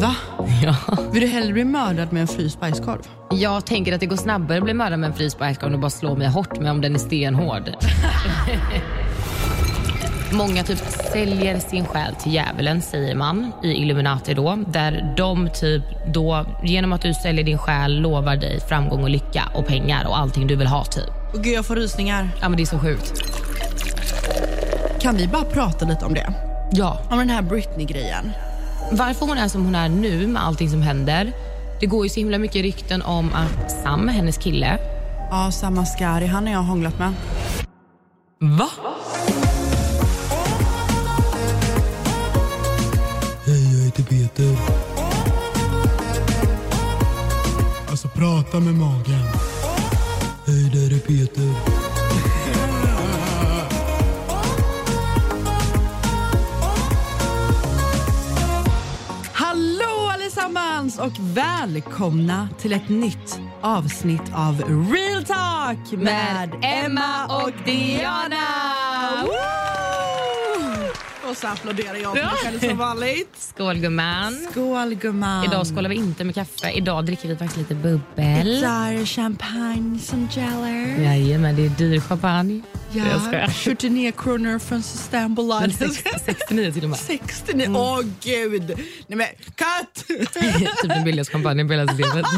Va? Ja. Vill du hellre bli mördad med en fryst bajskorv? Jag tänker att det går snabbare att bli mördad med en fryst bajskorv än att bara slå mig hårt med om den är stenhård. Många typ säljer sin själ till djävulen, säger man i Illuminati då. Där de typ då, genom att du säljer din själ, lovar dig framgång och lycka och pengar och allting du vill ha typ. Och gud, jag får rysningar. Ja men det är så sjukt. Kan vi bara prata lite om det? Ja. Om den här Britney-grejen. Varför hon är som hon är nu med allting som händer. Det går ju så himla mycket rykten om att Sam, hennes kille, Ja, samma Skari, han har jag hånglat med. Va? Hej, jag heter Peter. Alltså prata med magen. Hej, där är Peter. Och välkomna till ett nytt avsnitt av Real Talk med Emma och Diana! Woo! Och så applåderar jag mig själv som vanligt. Skål gumman. Skål gumman. Idag skålar vi inte med kaffe. Idag dricker vi faktiskt lite bubbel. Idag champagne som gäller. Jajamän, det är dyr champagne. Ja, skojar. 79 kronor från Systembolaget. Men sex- 69 till och med. 69, åh gud! Nej men cut! typ den billigaste champagnen på hela systemet.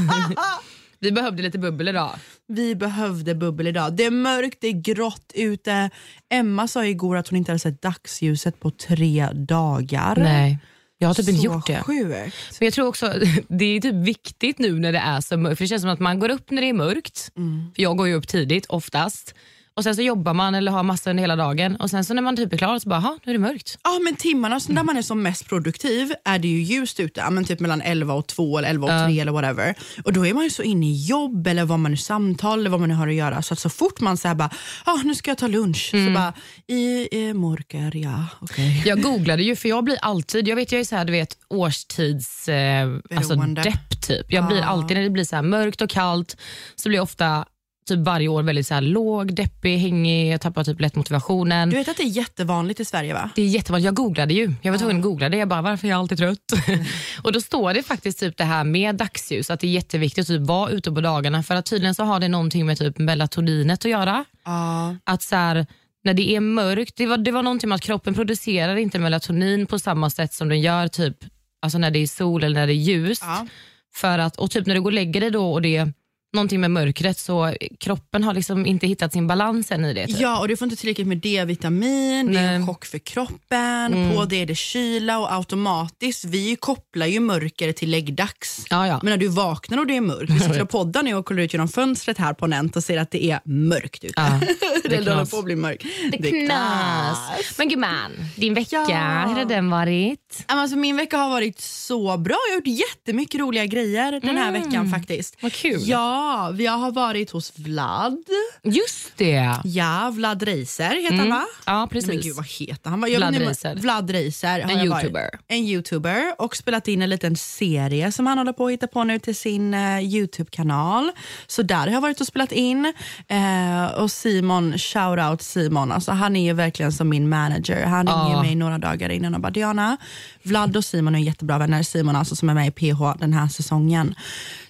vi behövde lite bubbel idag. Vi behövde bubbel idag. Det är mörkt, det är grått ute. Emma sa igår att hon inte hade sett dagsljuset på tre dagar. Nej, jag har typ inte gjort det. sjukt. Men jag tror också det är typ viktigt nu när det är så mörkt. För det känns som att man går upp när det är mörkt. För jag går ju upp tidigt oftast. Och sen så jobbar man eller har massor hela dagen. Och sen så när man typ är klar så bara, "Jaha, nu är det mörkt. Ja men timmarna som där man är som mest produktiv är det ju ljust ute, men typ mellan 11 och 2 eller 11 och 3 eller whatever. Och då är man ju så inne i jobb eller vad man nu samtal eller vad man nu har att göra. Så att så fort man säger bara, ah, nu ska jag ta lunch, så bara, i eh, mörker, ja okej. Jag googlade ju för jag blir alltid, jag vet jag är så här, du vet årstids eh, alltså depp typ. Jag blir alltid när det blir så mörkt och kallt så blir jag ofta typ varje år väldigt så här låg, deppig, hängig, jag tappar typ lätt motivationen. Du vet att det är jättevanligt i Sverige va? Det är jättevanligt. Jag googlade ju. Jag var tvungen att googla det. Jag bara, varför är jag alltid trött? och då står det faktiskt typ det här med dagsljus, att det är jätteviktigt att typ vara ute på dagarna för att tydligen så har det någonting med typ melatoninet att göra. Ja. Att så här, när det är mörkt, det var, det var någonting med att kroppen producerar inte melatonin på samma sätt som den gör typ alltså när det är sol eller när det är ljust. Ja. För att, och typ när du går och lägger dig då och det någonting med mörkret så kroppen har liksom inte hittat sin balans än i det. Typ. Ja, och du får inte tillräckligt med D-vitamin, det är en chock för kroppen, på det är det kyla och automatiskt, vi kopplar ju mörker till läggdags. Ja, ja. Men när du vaknar och det är mörkt, vi sitter och poddar nu och kollar ut genom fönstret här på Nent och ser att det är mörkt ute. Ja, det det håller på att bli mörkt. Det knas. Men gumman, din vecka, Ja. hur har den varit? Alltså, min vecka har varit så bra. Jag har gjort jättemycket roliga grejer den här veckan faktiskt. Vad kul. Ja, vi har varit hos Vlad. Just det. Ja, Vlad Reiser heter han va? Ja, precis. men gud, vad heter han? Jag Vlad Reiser. Vlad Reiser. En jag varit. YouTuber. En youtuber och spelat in en liten serie som han håller på att hitta på nu till sin eh, Youtube-kanal. Så där har jag varit och spelat in. Eh, och Simon, shout out Simon, alltså, han är ju verkligen som min manager. Han ringer Ja. mig några dagar innan och bara Diana, Vlad och Simon är jättebra vänner. Simon alltså som är med i PH den här säsongen.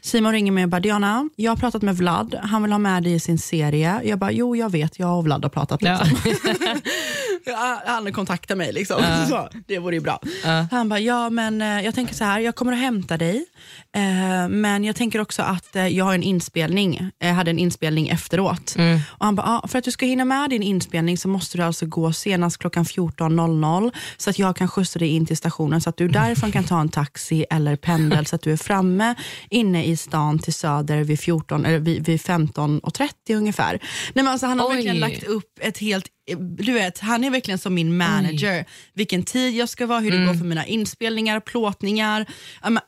Simon ringer mig och bara Diana, jag har pratat med Vlad, han vill ha med dig i sin serie. Jag bara, jo jag vet, jag och Vlad har pratat. Liksom. Ja, han kontaktar mig liksom. Så, det vore ju bra. Han bara, ja men eh, jag tänker så här, jag kommer att hämta dig. Eh, men jag tänker också att eh, jag har en inspelning. Jag hade en inspelning efteråt. Och han bara, ah, för att du ska hinna med din inspelning så måste du alltså gå senast klockan 14.00 så att jag kan skjutsa dig in till stationen så att du därifrån kan ta en taxi eller pendel så att du är framme inne i stan till Söder vid, 14, eller vid, vid 15.30 ungefär. Nej, men alltså, han har Oj. verkligen lagt upp ett helt du vet, han är verkligen som min manager. Vilken tid jag ska vara, hur det går för mina inspelningar, plåtningar.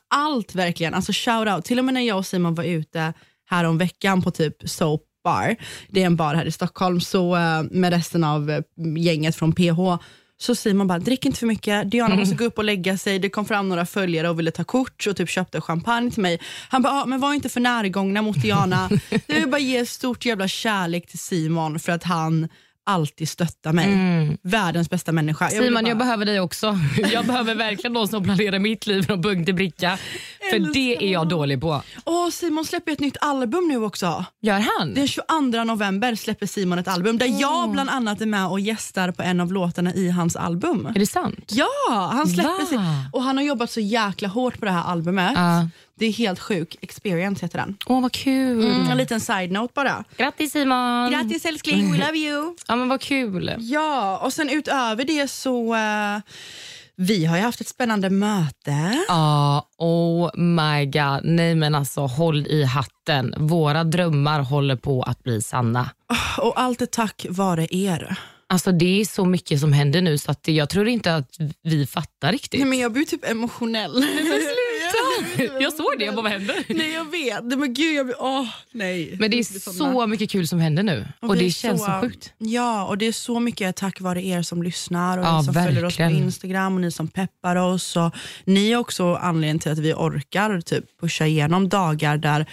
Allt verkligen. Alltså shout out. Till och med när jag och Simon var ute här om veckan på typ Soap Bar, det är en bar här i Stockholm, så eh, med resten av eh, gänget från PH, så Simon bara, drick inte för mycket, Diana måste gå upp och lägga sig. Det kom fram några följare och ville ta kort och typ köpte champagne till mig. Han bara, ah, men var inte för närgångna mot Diana. Jag vill bara ge stort jävla kärlek till Simon för att han alltid stöttar mig. Världens bästa människa. Jag Mm. Simon, bara- jag behöver dig också. Jag behöver verkligen någon som planerar mitt liv från punkt till bricka. För det är jag dålig på. Åh, Simon släpper ett nytt album nu också. Gör han? Den 22 november släpper Simon ett album där jag bland annat är med och gästar på en av låtarna i hans album. Är det sant? Ja, han släpper Va? sin, och han har jobbat så jäkla hårt på det här albumet. Ja. Det är helt sjuk. Experience heter den. Åh, vad kul. Mm, en liten side-note bara. Grattis Simon. Grattis älskling, we love you. Ja, men vad kul. Ja, och sen utöver det så... eh, vi har ju haft ett spännande möte. Ja, oh my god. Nej men alltså håll i hatten. Våra drömmar håller på att bli sanna. Och allt är tack vare er. Alltså det är så mycket som händer nu så att jag tror inte att vi fattar riktigt. Nej, men jag blir typ emotionell. Jag såg det, jag bara vad händer? Nej jag vet, nej, men gud jag blir, åh nej. Men det är så mycket kul som händer nu och, vi det är känns så, sjukt. Ja, och det är så mycket tack vare er som lyssnar och Ja, ni som följer oss på verkligen. Instagram och ni som peppar oss. Och ni är också anledningen till att vi orkar typ pusha igenom dagar där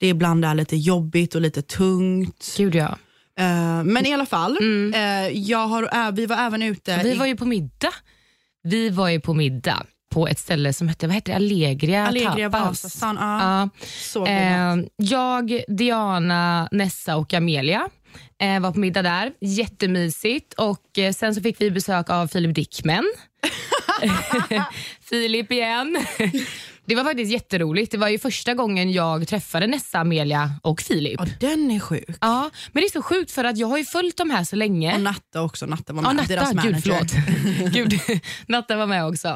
det ibland är lite jobbigt och lite tungt. Gud ja. Eh, men i alla fall, eh, jag har, ä- vi var även ute Mm. Vi i var ju på middag. Vi var ju på middag på ett ställe som hette, vad heter det? Allegria, Allegria Tapas. Vasastan. Ja, så. Eh, jag, Diana, Nessa och Amelia eh, var på middag där. Jättemysigt. Och eh, Sen så fick vi besök av Filip Dickman. Filip igen. Det var faktiskt jätteroligt. Det var ju första gången jag träffade Nessa, Amelia och Filip. Ja, den är sjuk. Ja, men det är så sjukt för att jag har ju följt de här så länge. Och Natta också, Natta var Ja, med. deras Natta, gud manager. förlåt. gud, Natta var med också. Eh,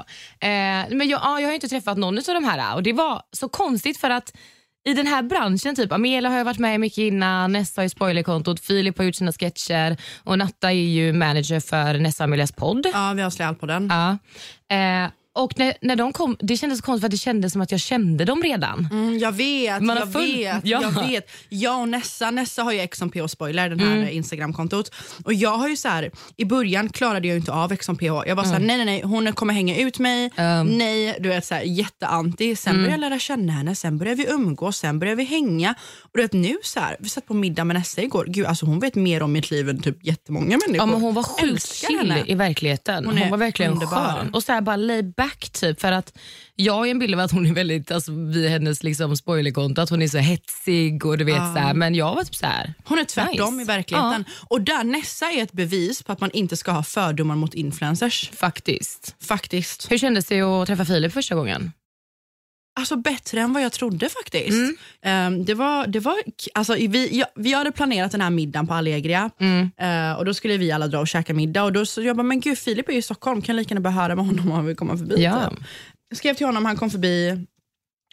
men jag, ja, jag har inte träffat någon av de här och det var så konstigt för att i den här branschen, typ Amelia har jag varit med mycket innan, Nessa har ju spoilerkontot, Filip har gjort sina sketcher och Natta är ju manager för Nessa och Amelias podd. Ja, vi har släpat på den. Ja. Eh, och när, när de kom, det kändes så konstigt för att det kändes som att jag kände dem redan. Mm, jag vet, Man jag full- vet, Ja. jag vet. Jag och Nessa, Nessa har ju XMPH Spoiler, den här Mm. Instagramkontot. Och jag har ju så här, i början klarade jag inte av XMPH. Jag var så här, Mm. nej nej nej, hon kommer hänga ut mig. Nej, du vet så här, jätteanti. Sen Mm. började jag lära känna henne, sen började vi umgås, sen började vi hänga. Och du vet nu så här, vi satt på middag med Nessa igår. Gud, alltså hon vet mer om mitt liv än typ jättemånga människor. Ja, men hon var sjukt chill henne. i verkligheten. Hon Hon, var verkligen underbar. skön. Och så här bara laid back typ. För att jag har en bild av att hon är väldigt, alltså vid hennes liksom spoilerkonto, att hon är så hetsig och du vet så här. Men jag var typ så här. Hon är tvärtom Nice. i verkligheten. Och där Nessa är ett bevis på att man inte ska ha fördomar mot influencers. Faktiskt. Faktiskt. Hur kändes det att träffa Filip första gången? Alltså bättre än vad jag trodde faktiskt. Mm. Ehm, det var, det var, alltså, vi, ja, vi hade planerat den här middagen på Allegria Mm. Eh, och då skulle vi alla dra och käka middag. Och då så jag bara, men gud Filip är ju i Stockholm, kan lika gärna bara höra med honom om han vill komma förbi. Ja. typ. Jag skrev till honom, han kom förbi.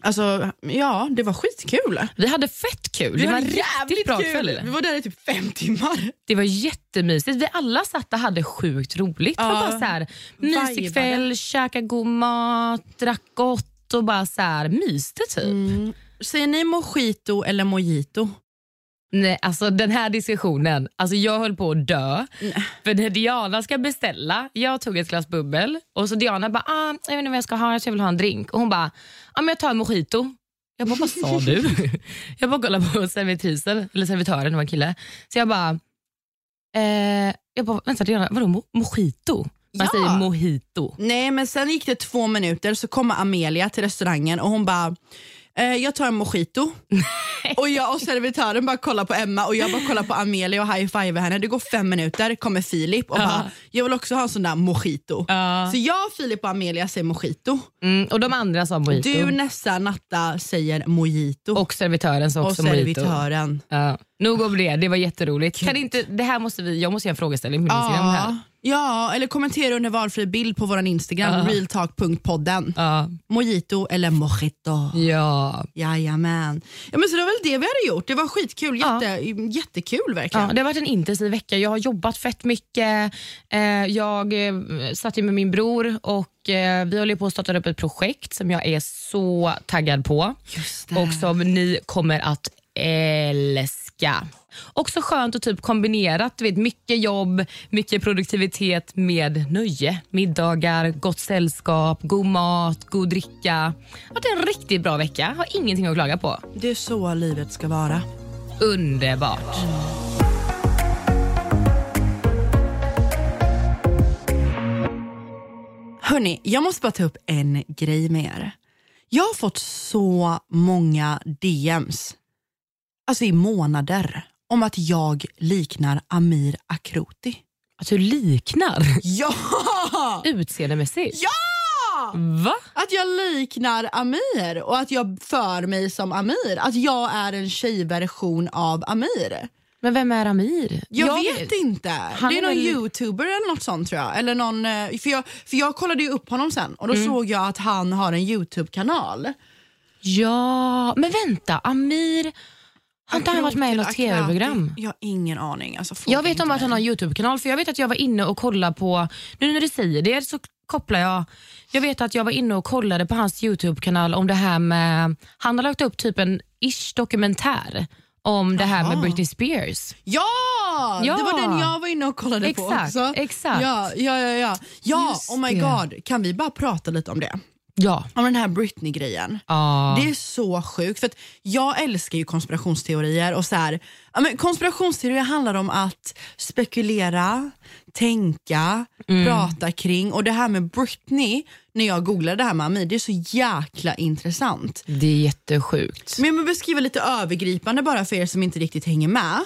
Alltså, ja, det var skitkul. Vi hade fett kul. Vi det var en riktigt bra kul. kväll. Vi var där i typ fem timmar. Det var jättemysigt. Vi alla satt och hade sjukt roligt. Det var Ja. bara så här, mysig kväll, käka god mat, drack gott och bara så här, myste typ. Mm. Säger ni mojito eller mojito? Nej, alltså den här diskussionen, alltså jag höll på att dö. För när Diana ska beställa, jag tog ett glas bubbel och så Diana bara, ah, jag vet inte vad jag ska ha, jag vill ha en drink. Och hon bara, ah, men jag tar en mojito. Jag bara, vad sa du? jag bara kollade på servitrisen, eller servitören, det var en kille. Så jag bara, eh, jag bara vänta Diana, vadå mo- mojito? Man Ja. säger mojito. Nej, men sen gick det två minuter så kommer Amelia till restaurangen och hon bara eh, jag tar en mojito. och jag och servitören bara kollar på Emma och jag bara kollar på Amelia och high-fivar henne. Det går fem minuter, kommer Filip och bara, jag vill också ha en sån där mojito. Så jag, Filip och Amelia säger mojito. Mm, och de andra sa mojito. Du, Nessa, Natta säger mojito. och servitören sa och också mojito. servitören. Ja. Nog om det, det var jätteroligt. Kan inte, det här måste vi, jag måste göra en frågeställning på Instagram här. Ja, eller kommentera under valfri bild på vår Instagram, realtalk.podden. Ja. Mojito eller mojito. Ja. Jajamän. Ja, men så det var väl det vi hade gjort. Det var skitkul. Jätte, Jättekul verkligen. Ja, det har varit en intensiv vecka. Jag har jobbat fett mycket. Eh, jag eh, satt ju med min bror och eh, vi håller på att starta upp ett projekt som jag är så taggad på och som ni kommer att älska. Också skönt att typ kombinerat mycket jobb, mycket produktivitet med nöje. Middagar, gott sällskap, god mat, god dricka. Det varit en riktigt bra vecka. Har ingenting att klaga på. Det är så livet ska vara. Underbart. Hörni, jag måste bara ta upp en grej med er. Jag har fått så många DMs, alltså i månader, om att jag liknar Amir Akroti. Att du liknar Ja! utseendemässigt? Ja! Va? Att jag liknar Amir och att jag för mig som Amir. Att jag är en tjejversion av Amir. Men vem är Amir? Jag, vet inte. Han det är är någon väl- youtuber eller något sånt tror jag. Eller någon, eh, för, jag för jag kollade ju upp honom sen och då Mm. såg jag att han har en youtube-kanal. Ja, men vänta. Amir, har inte han varit med i något tv-program? Jag har ingen aning. Alltså, Jag vet om att han har en Youtube-kanal för jag vet att jag var inne och kollade på, nu när du säger det så kopplar jag, jag vet att jag var inne och kollade på hans Youtube-kanal om det här med, han har lagt upp typ en ish dokumentär om det här med. Britney Spears. Ja! Ja. Det var den jag var inne och kollade på Exakt, också. exakt. Ja, ja, ja, ja. ja oh my god. Kan vi bara prata lite om det? Ja. Om den här Britney-grejen. Ja. Det är så sjukt. För att jag älskar ju konspirationsteorier. och så här, ja, men Konspirationsteorier handlar om att spekulera, tänka, Mm. prata kring. Och det här med Britney, när jag googlade det här med Amir, det är så jäkla intressant. Det är jättesjukt. Men jag vill beskriva lite övergripande bara för er som inte riktigt hänger med.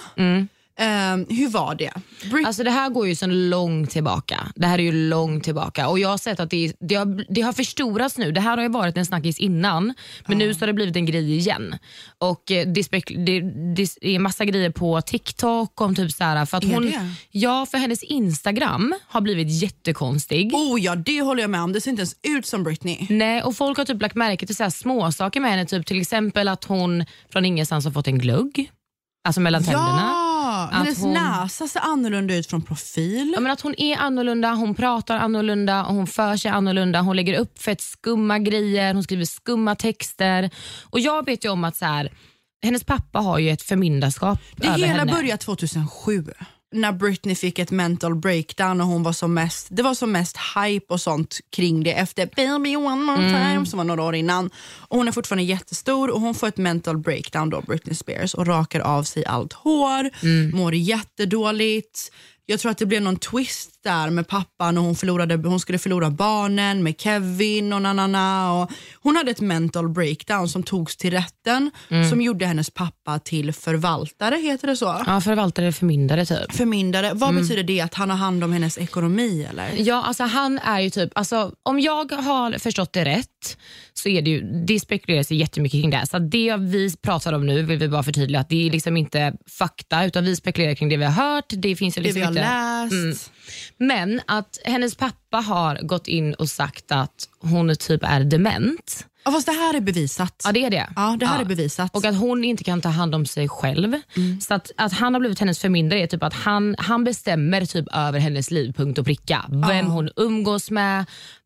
Ehm, hur var det? Brit- Alltså det här går ju så långt tillbaka. Det här är ju långt tillbaka och jag har sett att det, det, har, det har förstorats nu. Det här har ju varit en snackis innan men nu så har det blivit en grej igen. Och eh, det, det, det är massa grejer på TikTok om typ så här, för att Är hon, det? Ja, för hennes Instagram har blivit jättekonstig. oh ja, det håller jag med om. Det ser inte ens ut som Britney. Nej, och folk har typ lagt märke till så här små saker med henne. Typ till exempel att hon från ingenstans har fått en glugg. Alltså mellan tänderna. Ja, Hennes hon- näsa ser annorlunda ut från profil. Ja, men att hon är annorlunda, hon pratar annorlunda, hon för sig annorlunda, hon lägger upp fett skumma grejer, hon skriver skumma texter. Och Jag vet ju om att så här, hennes pappa har ju ett förmyndarskap Det över hela henne. började 2007 när Britney fick ett mental breakdown och hon var som mest, det var som mest hype och sånt kring det efter Baby One More Mm. Time som var några år innan. Och hon är fortfarande jättestor och hon får ett mental breakdown då, Britney Spears och rakar av sig allt hår, Mm. mår jättedåligt. Jag tror att det blev någon twist där med pappan och hon, förlorade, hon skulle förlora barnen med Kevin och nanana. Och hon hade ett mental breakdown som togs till rätten Mm. som gjorde hennes pappa till förvaltare, heter det så? Ja, förvaltare, förmyndare typ. Förmyndare, vad Mm. betyder det? Att han har hand om hennes ekonomi eller? Ja, alltså han är ju typ, alltså, om jag har förstått det rätt så är det ju, det spekuleras ju jättemycket kring det. Så att det vi pratar om nu vill vi bara förtydliga att det är liksom inte fakta utan vi spekulerar kring det vi har hört. Det finns ju liksom läst. Mm. Men att hennes pappa har gått in och sagt att hon typ är dement. Ja, fast det här är bevisat. Ja det är det. Ja, det här är bevisat. Och att hon inte kan ta hand om sig själv. Så att, att han har blivit hennes förmyndare är typ att han, han bestämmer typ över hennes liv, punkt och pricka. Vem hon umgås med,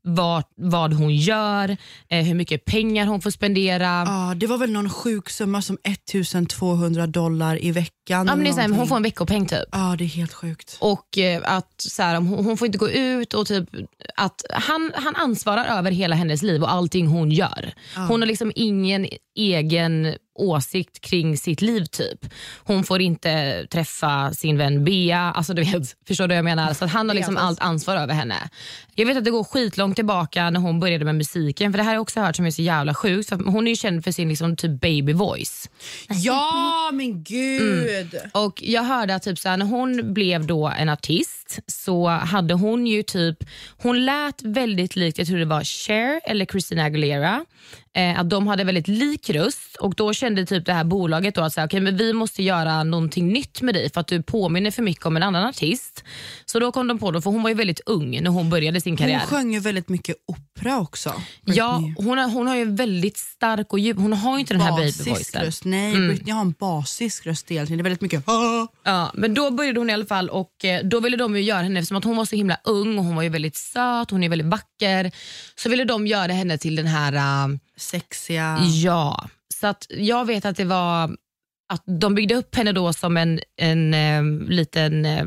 vad, vad hon gör, eh, hur mycket pengar hon får spendera. Ja, det var väl någon sjuk summa som 1200 dollar i veckan. Ja, men det är så här, hon får en veckopeng typ. Ja, det är helt sjukt. Och eh, att så här, hon, hon får inte gå ut och typ att han, han ansvarar över hela hennes liv och allting hon gör. Hon har liksom ingen egen åsikt kring sitt liv typ. Hon får inte träffa sin vän Bea, alltså du vet, förstår du vad jag menar? Så att han har liksom allt ansvar över henne. Jag vet att det går skitlångt tillbaka när hon började med musiken, för det här har jag också hört som är så jävla sjukt. För hon är ju känd för sin liksom, typ baby voice. Ja, men gud. Och Jag hörde att typ så här, när hon blev då en artist så hade hon ju typ, hon lät väldigt likt, jag tror det var Cher eller Christina Aguilera, eh, att de hade väldigt lik röst och då kände typ det här bolaget då att så här, okay, men vi måste göra någonting nytt med dig för att du påminner för mycket om en annan artist. Så då kom de på det, för hon var ju väldigt ung när hon började sin Hon karriär. sjöng ju väldigt mycket opera också. Ja, Britney. hon har, hon har ju väldigt stark och djup, hon har ju inte den här baby Basisk voicen. röst. Nej, Britney har en basisk röst hela tiden. Det är väldigt mycket. Ja, men då började hon i alla fall och eh, då ville de ju göra henne, eftersom att hon var så himla ung och hon var ju väldigt söt, hon är väldigt vacker, så ville de göra henne till den här, äh, sexiga. ja. Så att jag vet att det var att de byggde upp henne då som en, en eh, liten... Eh,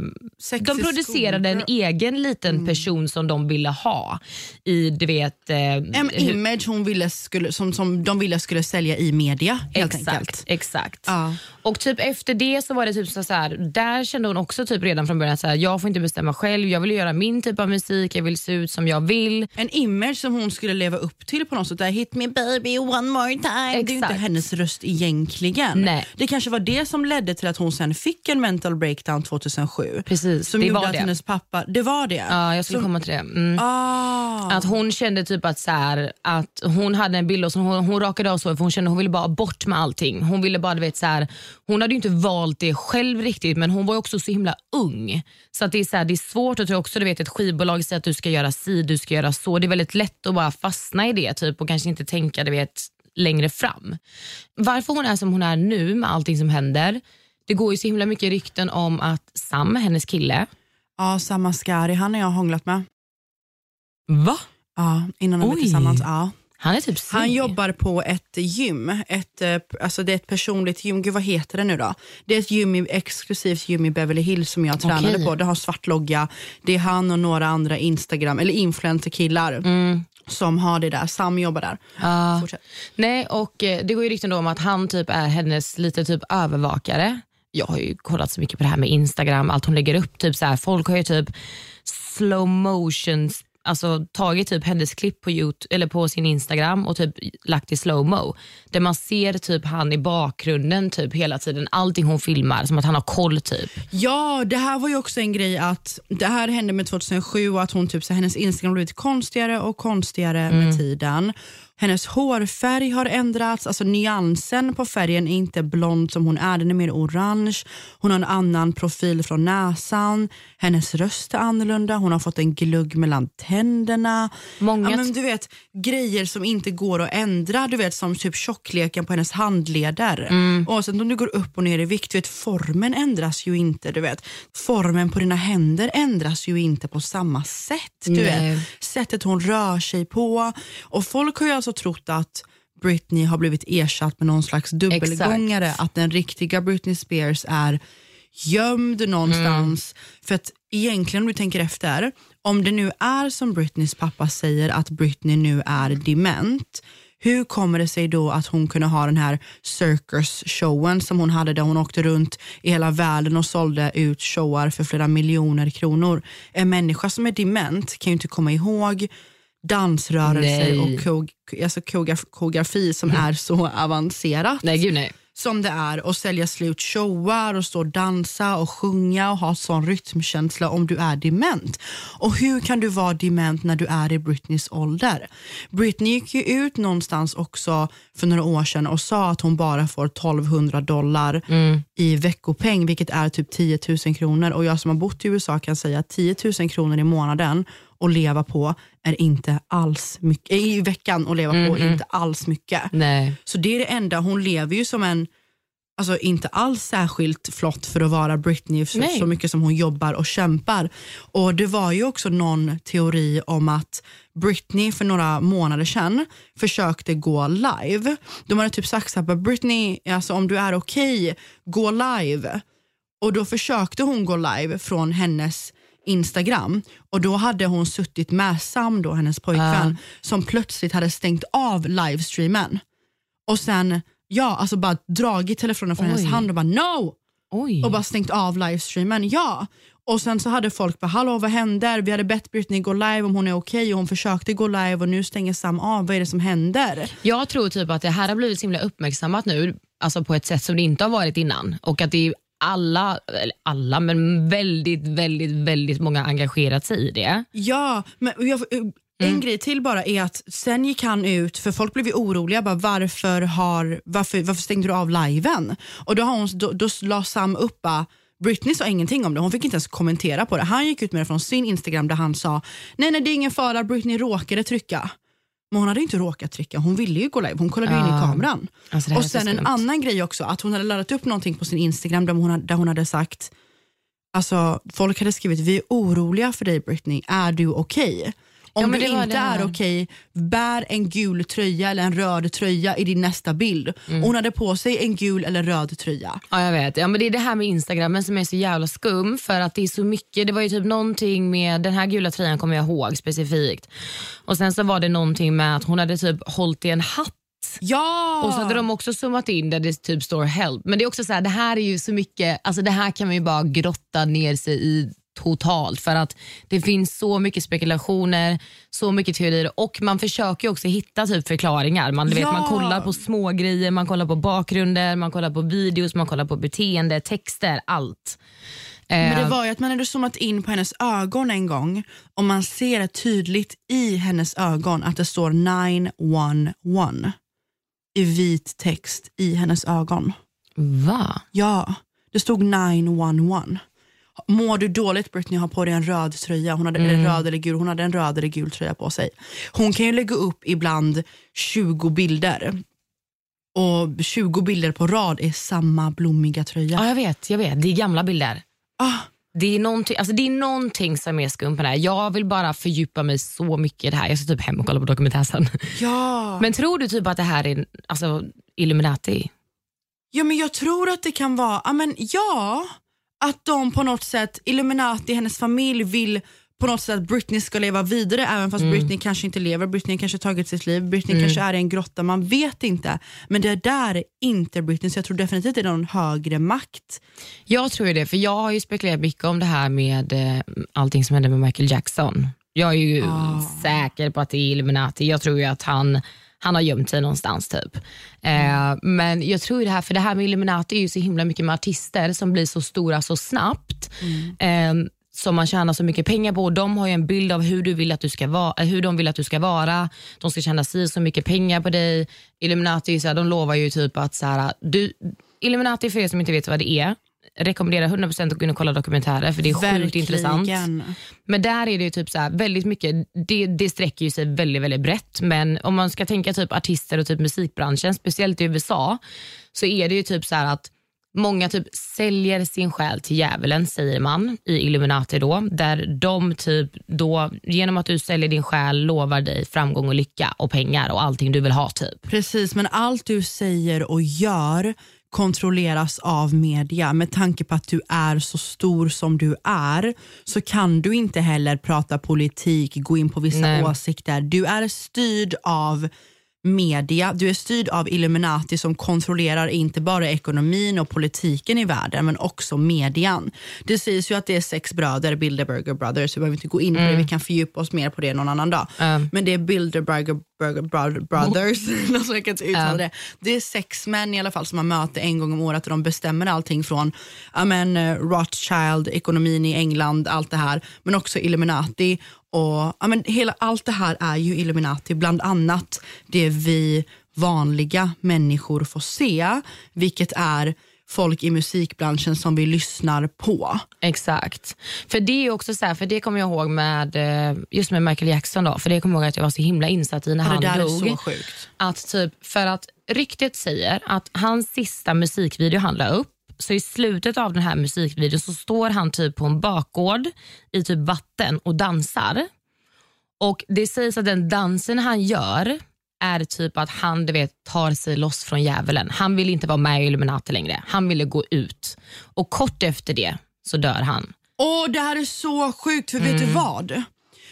de producerade en egen liten person som de ville ha i, du vet... Eh, En image hon ville skulle, som, som de ville skulle sälja i media helt Exakt, enkelt. exakt. Ja. Och typ efter det så var det typ så här, där kände hon också typ redan från början här, jag får inte bestämma själv, jag vill göra min typ av musik, jag vill se ut som jag vill. En image som hon skulle leva upp till på något sätt. Där, Hit me baby one more time. Det är ju inte Exakt. hennes röst egentligen. Nej. Det kanske var det som ledde till att hon sen fick en mental breakdown 2007. Precis, som det var att det. hennes pappa, det var det? Ja, jag skulle Som- komma till det. Mm. Ah. Att hon kände typ att, så här, att hon hade en bild och så hon, hon rakade av så för hon kände hon ville bara bort med allting. Hon ville bara, du vet, så här, hon hade ju inte valt det själv riktigt men hon var också så himla ung. Så att det, är så här, det är svårt att tro också, du vet ett skivbolag säger att du ska göra si, du ska göra så. Det är väldigt lätt att bara fastna i det typ och kanske inte tänka du vet, längre fram. Varför hon är som hon är nu med allting som händer, det går ju så himla mycket rykten om att Sam, hennes kille, Ja, samma Skari, han har jag hånglat med. va? Ja, innan de blev tillsammans. Ja. Han är typ Han snygg. jobbar på ett gym. Ett, eh, alltså det är ett personligt gym. Gud, vad heter det nu då? Det är ett gym, i- exklusivt gym i Beverly Hills som jag tränade Okej. på. Det har svart logga. Det är han och några andra Instagram eller influencer-killar som har det där. Sam jobbar där. Fortsätt. Nej, och eh, det går ju rykten då om att han typ är hennes lite typ övervakare. Jag har ju kollat så mycket på det här med Instagram, allt hon lägger upp. Typ så här, folk har ju typ slow motions Alltså tagit typ hennes klipp på, YouTube, eller på sin Instagram och typ lagt i slowmo. Där man ser typ han i bakgrunden typ hela tiden. Allting hon filmar, som att han har koll typ. Ja, det här var ju också en grej att det här hände med 2007 och att hon typ, så hennes Instagram blivit konstigare och konstigare med tiden. Hennes hårfärg har ändrats, alltså nyansen på färgen är inte blond som hon är, den är mer orange. Hon har en annan profil från näsan, hennes röst är annorlunda, hon har fått en glugg mellan tänderna. Många ja, men du vet, grejer som inte går att ändra, du vet som typ tjockleken på hennes handleder. Mm. Oavsett om du går upp och ner i vikt, du vet, formen ändras ju inte. Du vet. Formen på dina händer ändras ju inte på samma sätt. Du Nej. vet. Sättet hon rör sig på. Och folk har ju alltså trott att Britney har blivit ersatt med någon slags dubbelgångare. Att den riktiga Britney Spears är gömd någonstans. För att egentligen om du tänker efter, om det nu är som Britneys pappa säger att Britney nu är dement, hur kommer det sig då att hon kunde ha den här circus showen som hon hade där hon åkte runt i hela världen och sålde ut showar för flera miljoner kronor. En människa som är dement kan ju inte komma ihåg dansrörelser Nej. och ko- alltså koreografi som är så avancerat Nej gud nej. som det är att sälja slut showar och stå och dansa och sjunga och ha sån rytmkänsla om du är dement. Och hur kan du vara dement när du är i Britneys ålder? Britney gick ju ut någonstans också för några år sedan och sa att hon bara får 1200 dollar i veckopeng vilket är typ 10 000 kronor och jag som har bott i USA kan säga att 10 000 kronor i månaden att leva på är inte alls mycket, i veckan att leva på är inte alls mycket. Nej. Så det är det enda, hon lever ju som en, alltså inte alls särskilt flott för att vara Britney så, så mycket som hon jobbar och kämpar. Och det var ju också någon teori om att Britney för några månader sedan försökte gå live. De hade typ sagt såhär, Britney, alltså om du är okej, gå live. Och då försökte hon gå live från hennes Instagram och då hade hon suttit med Sam, då, hennes pojkvän, som plötsligt hade stängt av livestreamen. Och sen ja, alltså bara dragit telefonen från Oj. hennes hand och bara no! Oj. Och bara stängt av livestreamen. Ja. Och sen så hade folk bara, hallå vad händer? Vi hade bett Britney gå live om hon är okej och hon försökte gå live och nu stänger Sam av. Vad är det som händer? Jag tror typ att det här har blivit så himla uppmärksammat nu, alltså på ett sätt som det inte har varit innan. Och att det är alla, eller alla, men väldigt, väldigt, väldigt många engagerat sig i det. Ja, men jag, en grej till bara är att sen gick han ut, för folk blev ju oroliga, bara, varför, har, varför, varför stängde du av liven? Och då, har hon, då, då la Sam upp bara, Britney sa ingenting om det, hon fick inte ens kommentera på det. Han gick ut med det från sin Instagram där han sa, nej nej det är ingen fara, Britney råkade trycka. Men hon hade inte råkat trycka, hon ville ju gå live, hon kollade ju in i Ja. kameran. Alltså, och sen en skumt. annan grej också, att hon hade laddat upp någonting på sin Instagram där hon, där hon hade sagt, alltså folk hade skrivit vi är oroliga för dig Britney, är du okej? Om Ja, du inte är okej, bär en gul tröja eller en röd tröja i din nästa bild. Mm. Hon hade på sig en gul eller röd tröja. Ja jag vet. Ja, men det är det här med Instagrammen som är så jävla skum för att det är så mycket. Det var ju typ någonting med den här gula tröjan kommer jag ihåg specifikt. Och sen så var det någonting med att hon hade typ hållit i en hatt Ja! och så hade de också zoomat in där det typ står help. Men det är också så här, det här är ju så mycket, alltså det här kan man ju bara grotta ner sig i totalt för att det finns så mycket spekulationer, så mycket teorier och man försöker också hitta typ förklaringar. Man, du vet, Ja. man kollar på små grejer, man kollar på bakgrunder, man kollar på videos, man kollar på beteende, texter, allt. Men det Eh, var ju att man hade zoomat in på hennes ögon en gång och man ser tydligt i hennes ögon att det står 911 i vit text i hennes ögon. Va? Ja, det stod 911. Mår du dåligt Britney har på dig en röd tröja, hon hade, eller röd eller gul, hon hade en röd eller gul tröja på sig. Hon kan ju lägga upp ibland 20 bilder och 20 bilder på rad är samma blommiga tröja. Ja jag vet, jag vet. Det är gamla bilder. Ah, Det är, någonting, alltså det är någonting som är skumt med det här. Jag vill bara fördjupa mig så mycket i det här. Jag ska typ hem och kolla på dokumentär sen. ja. Men tror du typ att det här är alltså, Illuminati? Ja men jag tror att det kan vara, ja men ja, att de på något sätt, Illuminati, hennes familj vill på något sätt att Britney ska leva vidare även fast Britney kanske inte lever, Britney kanske tagit sitt liv, Britney kanske är i en grotta, man vet inte. Men det där är inte Britney så jag tror definitivt det är någon högre makt. Jag tror ju det, för jag har ju spekulerat mycket om det här med eh, allting som hände med Michael Jackson. Jag är ju säker på att det är Illuminati. Jag tror ju att han, han har gömt sig någonstans typ. Eh, men jag tror det här, för det här med Illuminati är ju så himla mycket med artister som blir så stora så snabbt. Eh, som man tjänar så mycket pengar på. De har ju en bild av hur, du vill att du ska vara, eh, hur de vill att du ska vara. De ska tjäna si så mycket pengar på dig. Illuminati så här, de lovar ju typ att så här, du, Illuminati för er som inte vet vad det är, rekommenderar 100% att gå in och kolla dokumentärer för det är sjukt Verkligen. intressant. Men där är det ju typ så här, väldigt mycket, det, det sträcker ju sig väldigt, väldigt brett. Men om man ska tänka typ artister och typ musikbranschen, speciellt i USA, så är det ju typ så här att Många typ säljer sin själ till djävulen säger man i Illuminati då. Där de typ då, genom att du säljer din själ lovar dig framgång och lycka och pengar och allting du vill ha typ. Precis, men allt du säger och gör kontrolleras av media. Med tanke på att du är så stor som du är så kan du inte heller prata politik, gå in på vissa Nej. åsikter. Du är styrd av media, du är styrd av Illuminati som kontrollerar inte bara ekonomin och politiken i världen men också median. Det sägs ju att det är sex bröder, Bilderberger Brothers, vi behöver inte gå in på det, vi kan fördjupa oss mer på det någon annan dag. Mm. Men det är Bilderberger Burger Bro- Brothers, alltså jag kan inte uttala det. Det är sex män i alla fall som har möte en gång om året och de bestämmer allting från ja, men, eh, Rothschild, ekonomin i England, allt det här, men också Illuminati. Och, ja, men hela, allt det här är ju Illuminati, bland annat det vi vanliga människor får se, vilket är folk i musikbranschen som vi lyssnar på. Exakt. För det är också så här, för det kommer jag ihåg med eh, just med Michael Jackson då, för det kommer jag ihåg att jag var så himla insatt i när Ja, han dog. är så sjukt. Att typ, för att ryktet säger att hans sista musikvideo han la upp, så i slutet av den här musikvideon så står han typ på en bakgård i typ vatten och dansar. Och Det sägs att den dansen han gör är typ att han du vet, tar sig loss från djävulen. Han vill inte vara med i Illuminati längre. Han ville gå ut. Och kort efter det så dör han. Åh, det här är så sjukt, för vet du vad?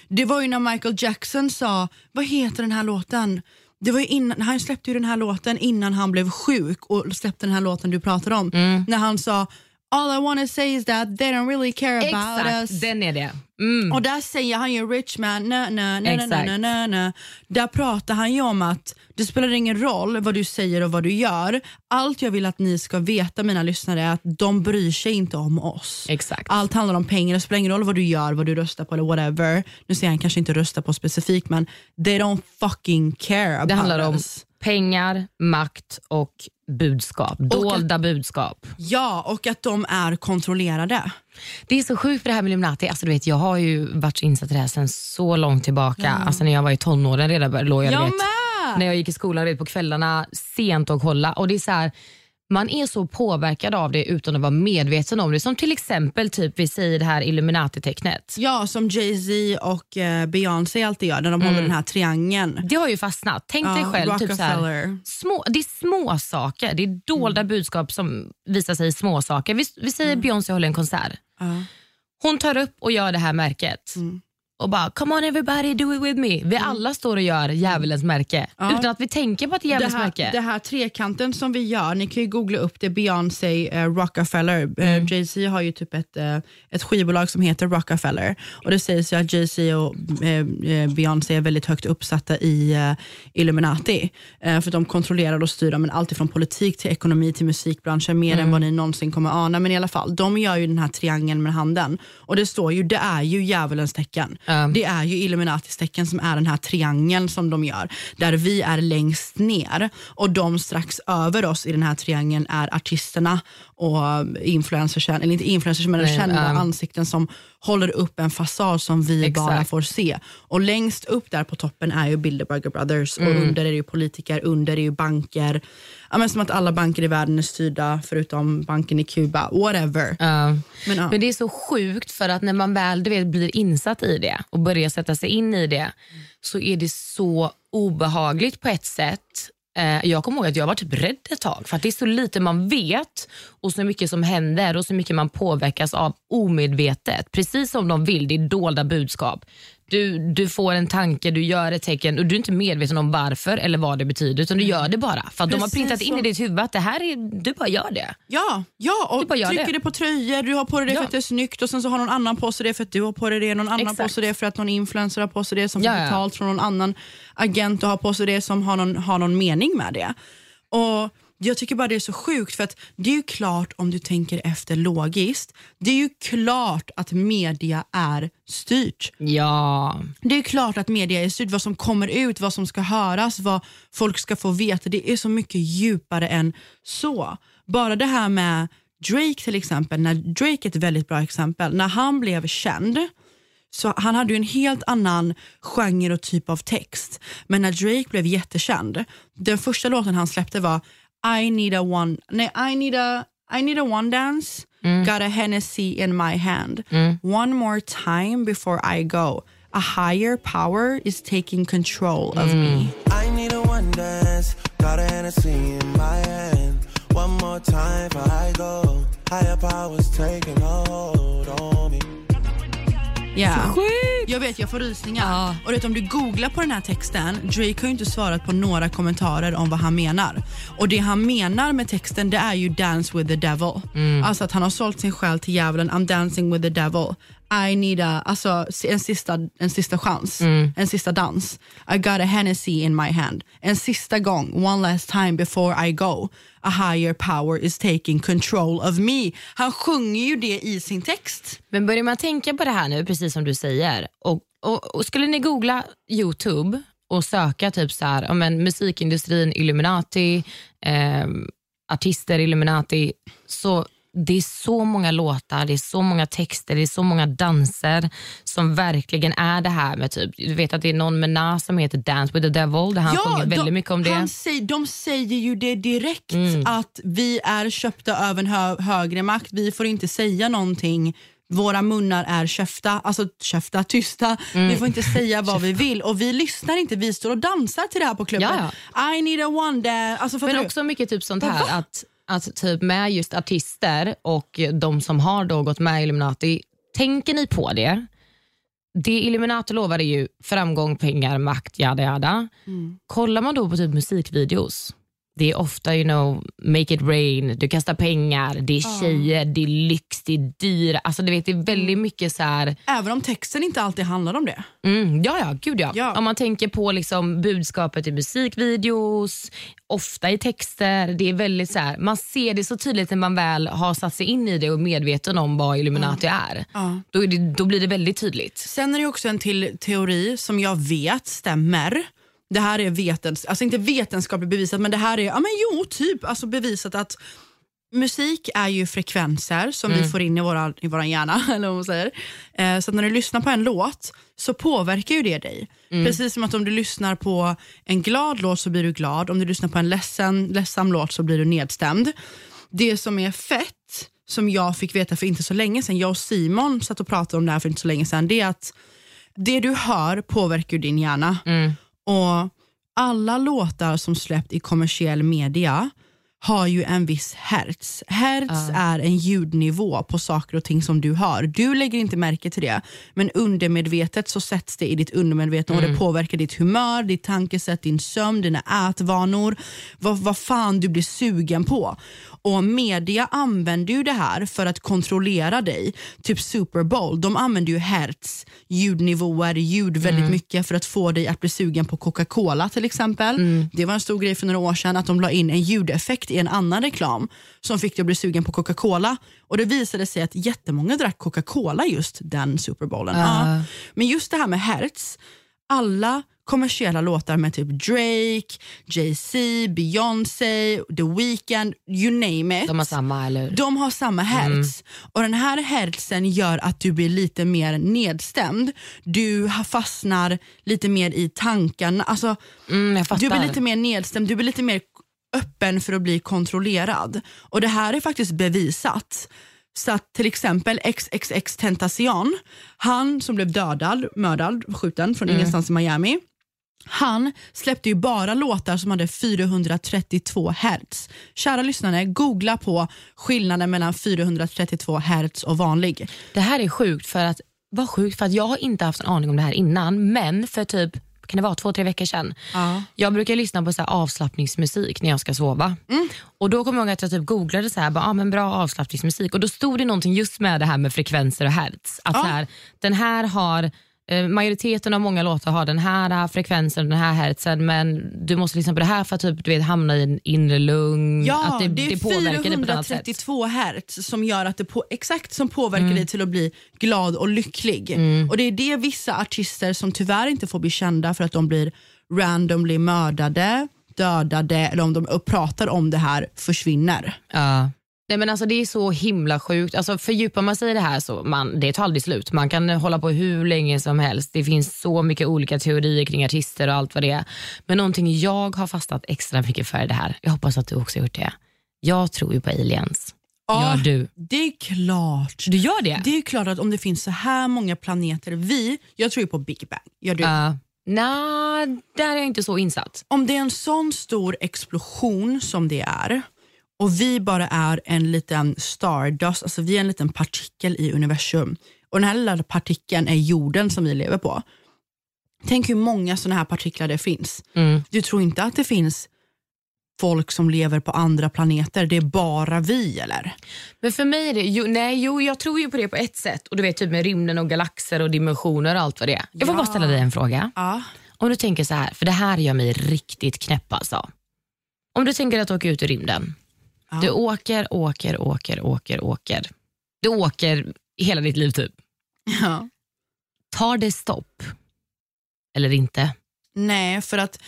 Det var ju när Michael Jackson sa, vad heter den här låten? Det var ju innan, han släppte ju den här låten innan han blev sjuk och släppte den här låten du pratar om. När han sa, all I wanna say is that they don't really care about us. Exakt, den är det. Mm. Och där säger han ju rich man, na, na, na, na, na, na, na. Där pratar han ju om att det spelar ingen roll vad du säger och vad du gör. Allt jag vill att ni ska veta mina lyssnare är att de bryr sig inte om oss. Exakt. Allt handlar om pengar, det spelar ingen roll vad du gör, vad du röstar på eller whatever. Nu säger han kanske inte rösta på specifikt men they don't fucking care about Det handlar om us. Pengar, makt och budskap. Dolda budskap. Ja, och att de är kontrollerade. Det är så sjukt för det här med Illuminati. Alltså, du vet, jag har ju varit så insatt i det här sen så långt tillbaka. Alltså, när jag var i tonåren redan låg jag, Jag vet, när jag gick i skolan vet, på kvällarna sent och kolla. Och det är så här, man är så påverkad av det utan att vara medveten om det. Som till exempel typ vi säger det här Illuminati-tecknet. Ja, som Jay-Z och eh, Beyoncé alltid gör när de håller den här triangeln. Det har ju fastnat. Tänk dig Ja, själv, typ så här, små, det är små saker. Det är dolda budskap som visar sig i små saker. Vi, vi säger Beyoncé håller en konsert. Ja. Hon tar upp och gör det här märket. Och bara, come on everybody do it with me. Vi alla står och gör djävulens märke. Ja. Utan att vi tänker på att det är Det djävulens här, märke. det här trekanten som vi gör, ni kan ju googla upp det, Beyoncé, eh, Rockefeller. Mm. Eh, Jay-Z har ju typ ett, eh, ett skivbolag som heter Rockefeller. Och Det sägs ju att Jay-Z och eh, eh, Beyoncé är väldigt högt uppsatta i eh, Illuminati. Eh, för de kontrollerar och styr men allt från politik till ekonomi till musikbranschen mer Mm. än vad ni någonsin kommer ana. Men i alla fall, de gör ju den här triangeln med handen. Och det står ju, det är ju djävulens tecken. Ja. Det är ju Illuminatis tecken som är den här triangeln som de gör. Där vi är längst ner och de strax över oss i den här triangeln är artisterna och influencers, eller inte influencers men Nej, kända ja. ansikten som håller upp en fasad som vi Exakt. bara får se. Och längst upp där på toppen är ju Bilderberger Brothers och Mm. under är det ju politiker, under är det ju banker. Ja, men som att alla banker i världen är styrda förutom banken i Kuba, whatever. Ja. Men, ja. Men det är så sjukt för att när man väl du vet, blir insatt i det och börjar sätta sig in i det så är det så obehagligt på ett sätt. Eh, Jag kommer ihåg att jag var typ rädd ett tag för att det är så lite man vet och så mycket som händer och så mycket man påverkas av omedvetet. Precis som de vill, det är dolda budskap. Du, du får en tanke, du gör ett tecken och du är inte medveten om varför eller vad det betyder utan du gör det bara. För att de har printat in så. i ditt huvud att det här är, du bara gör det. Ja, ja och Du bara trycker det. det. på tröjor, du har på dig det Ja. för att det är snyggt och sen så har någon annan på sig det för att du har på dig det, någon annan Exakt. på sig det för att någon influencer har på sig det som Ja, får ja. betalt från någon annan agent och har på sig det som har någon, har någon mening med det. Och jag tycker bara det är så sjukt för att det är ju klart om du tänker efter logiskt, det är ju klart att media är styrt. Ja, Det är klart att media är styrt, vad som kommer ut, vad som ska höras, vad folk ska få veta. Det är så mycket djupare än så. Bara det här med Drake till exempel, när Drake är ett väldigt bra exempel. När han blev känd, så han hade ju en helt annan genre och typ av text. Men när Drake blev jättekänd, den första låten han släppte var I need a one, nej, I need a, I need a one dance, mm. got a Hennessy in my hand. Mm. One more time before I go. A higher power is taking control of me. Mm. I need a one dance, got a Hennessy in my hand. One more time before I go. Higher powers taking hold on me. Yeah. Jag vet, jag får rysningar. Ja. Och vet, om du googlar på den här texten, Drake har ju inte svarat på några kommentarer om vad han menar. Och det han menar med texten det är ju dance with the devil. Alltså att han har sålt sin själ till djävulen, I'm dancing with the devil. I need a, alltså en sista, en sista chans, en sista dans. I got a Hennessy in my hand. En sista gång, one last time before I go. A higher power is taking control of me. Han sjunger ju det i sin text. Men börjar man tänka på det här nu, precis som du säger, och, och, och skulle ni googla Youtube och söka typ så här, ja, men, musikindustrin, Illuminati, eh, artister, Illuminati, så det är så många låtar, det är så många texter, det är så många danser som verkligen är det här med typ, du vet att det är någon med Nas som heter Dance with the Devil, där han sjunger väldigt de, mycket om det. Mm. Han säger, de säger ju det direkt, att vi är köpta av en hö, högre makt. Vi får inte säga någonting. Våra munnar är köpta, alltså köpta, tysta. Mm. Vi får inte säga vad vi vill och vi lyssnar inte. Vi står och dansar till det här på klubben. I need a one dance. Alltså, Men du? också mycket typ sånt här att, att typ med just artister och de som har då gått med i Illuminati, tänker ni på det? Det Illuminati lovar är ju framgång, pengar, makt, jada jada. Mm. Kollar man då på typ musikvideos, det är ofta you know, make it rain, du kastar pengar, det är tjejer, det är lyx, det är dyra. Alltså, du vet, det är väldigt Mm. mycket så här, Även om texten inte alltid handlar om det. Mm, ja, ja, gud ja. Ja. Om man tänker på liksom budskapet i musikvideos, ofta i texter. Det är väldigt så här, man ser det så tydligt när man väl har satt sig in i det och är medveten om vad Illuminati är. Ja. Då, är det, då blir det väldigt tydligt. Sen är det också en till teori som jag vet stämmer. Det här är vetens, alltså inte vetenskapligt bevisat men det här är ja, men jo, typ alltså bevisat att musik är ju frekvenser som Mm. vi får in i våra, i våran hjärna. Eller vad man säger. Eh, så när du lyssnar på en låt så påverkar ju det dig. Mm. Precis som att om du lyssnar på en glad låt så blir du glad. Om du lyssnar på en ledsen, ledsam låt så blir du nedstämd. Det som är fett, som jag fick veta för inte så länge sedan, jag och Simon satt och pratade om det här för inte så länge sedan, det är att det du hör påverkar din hjärna. Mm. Och alla låtar som släppt i kommersiell media har ju en viss hertz. Hertz är en ljudnivå på saker och ting som du hör. Du lägger inte märke till det, men undermedvetet så sätts det i ditt undermedvetna och det påverkar ditt humör, ditt tankesätt, din sömn, dina ätvanor, vad, vad fan du blir sugen på. Och Media använder ju det här för att kontrollera dig. Typ Super Bowl, de använder ju hertz, ljudnivåer, ljud väldigt mycket för att få dig att bli sugen på Coca-Cola till exempel. Det var en stor grej för några år sedan att de la in en ljudeffekt i en annan reklam som fick dig att bli sugen på Coca-Cola. Och det visade sig att jättemånga drack Coca-Cola just den Super Bowlen. Ja. Men just det här med hertz, alla kommersiella låtar med typ Drake, Jay-Z, Beyoncé, The Weeknd, you name it. De har samma eller? De har samma hertz. Och den här hertzen gör att du blir lite mer nedstämd. Du fastnar lite mer i tankarna. Alltså, Mm, du blir lite mer nedstämd, du blir lite mer öppen för att bli kontrollerad. Och det här är faktiskt bevisat. Så att till exempel XXX Tentacion, han som blev dödad, mördad, skjuten från ingenstans i Miami. Han släppte ju bara låtar som hade 432 hertz. Kära lyssnare, googla på skillnaden mellan 432 hertz och vanlig. Det här är sjukt för att, vad sjukt för att jag har inte haft en aning om det här innan men för typ kan det vara två, tre veckor sedan. Ja. Jag brukar lyssna på så här avslappningsmusik när jag ska sova. Och Då kommer jag ihåg att jag typ googlade så här, bara, ah, men bra avslappningsmusik och då stod det någonting just med det här med frekvenser och hertz. Att Ja. så här, den här har Majoriteten av många låtar har den här eh, frekvensen, den här hertzen men du måste lyssna på det här för att typ, du vet, hamna i en inre lugn. Ja, att det, det, är det påverkar dig på ett annat sätt. 432 hertz som gör att det på, exakt som påverkar dig till att bli glad och lycklig. Och Det är det vissa artister som tyvärr inte får bli kända för att de blir randomly mördade, dödade eller om de pratar om det här försvinner. Ja. Nej, men alltså, det är så himla sjukt. Alltså, fördjupar man sig i det här så man, det tar aldrig slut. Man kan hålla på hur länge som helst. Det finns så mycket olika teorier kring artister och allt vad det är. Men någonting jag har fastnat extra mycket för i det här, jag hoppas att du också har gjort det. Jag tror ju på aliens. Ja, Gör du? Det är klart. Du gör det? Det är klart att om det finns så här många planeter, vi, jag tror ju på Big Bang. Gör du? Uh, Nej, där är jag inte så insatt. Om det är en sån stor explosion som det är och vi bara är en liten stardust, alltså vi är en liten partikel i universum och den här lilla partikeln är jorden som vi lever på. Tänk hur många såna här partiklar det finns. Mm. Du tror inte att det finns folk som lever på andra planeter, det är bara vi eller? Men för mig är det, jo, nej, jo, jag tror ju på det på ett sätt. Och du vet typ med rymden och galaxer och dimensioner och allt vad det är. Jag får Ja. bara ställa dig en fråga. Ja. Om du tänker så här, för det här gör mig riktigt knäpp alltså. Om du tänker att åka ut i rymden. Ja. Du åker, åker, åker, åker, åker. Du åker hela ditt liv typ. ja. Tar det stopp? Eller inte? Nej, för att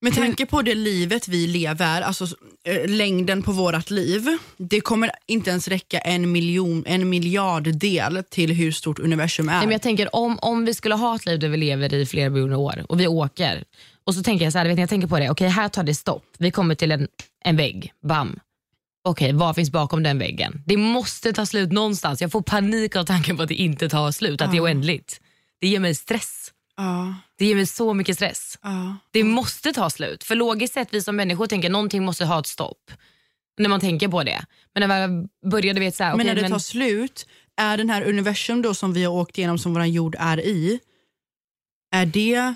med tanke på det livet vi lever, alltså eh, längden på vårt liv, det kommer inte ens räcka en, miljon, en miljard del till hur stort universum är. Nej, men jag tänker om, om vi skulle ha ett liv där vi lever i flera miljoner år och vi åker. Och så tänker jag så här, vet ni, jag tänker på det, okej här tar det stopp. Vi kommer till en, en vägg, bam. Okej, vad finns bakom den väggen? Det måste ta slut någonstans. Jag får panik av tanken på att det inte tar slut, att det är oändligt. Det ger mig stress. ja, Det ger mig så mycket stress. ja. Det måste ta slut. För logiskt sett, vi som människor tänker någonting måste ha ett stopp. När man tänker på det. Men när jag började vet så här, Men när det men, tar slut, är den här universum då som vi har åkt igenom som vår jord är i, är det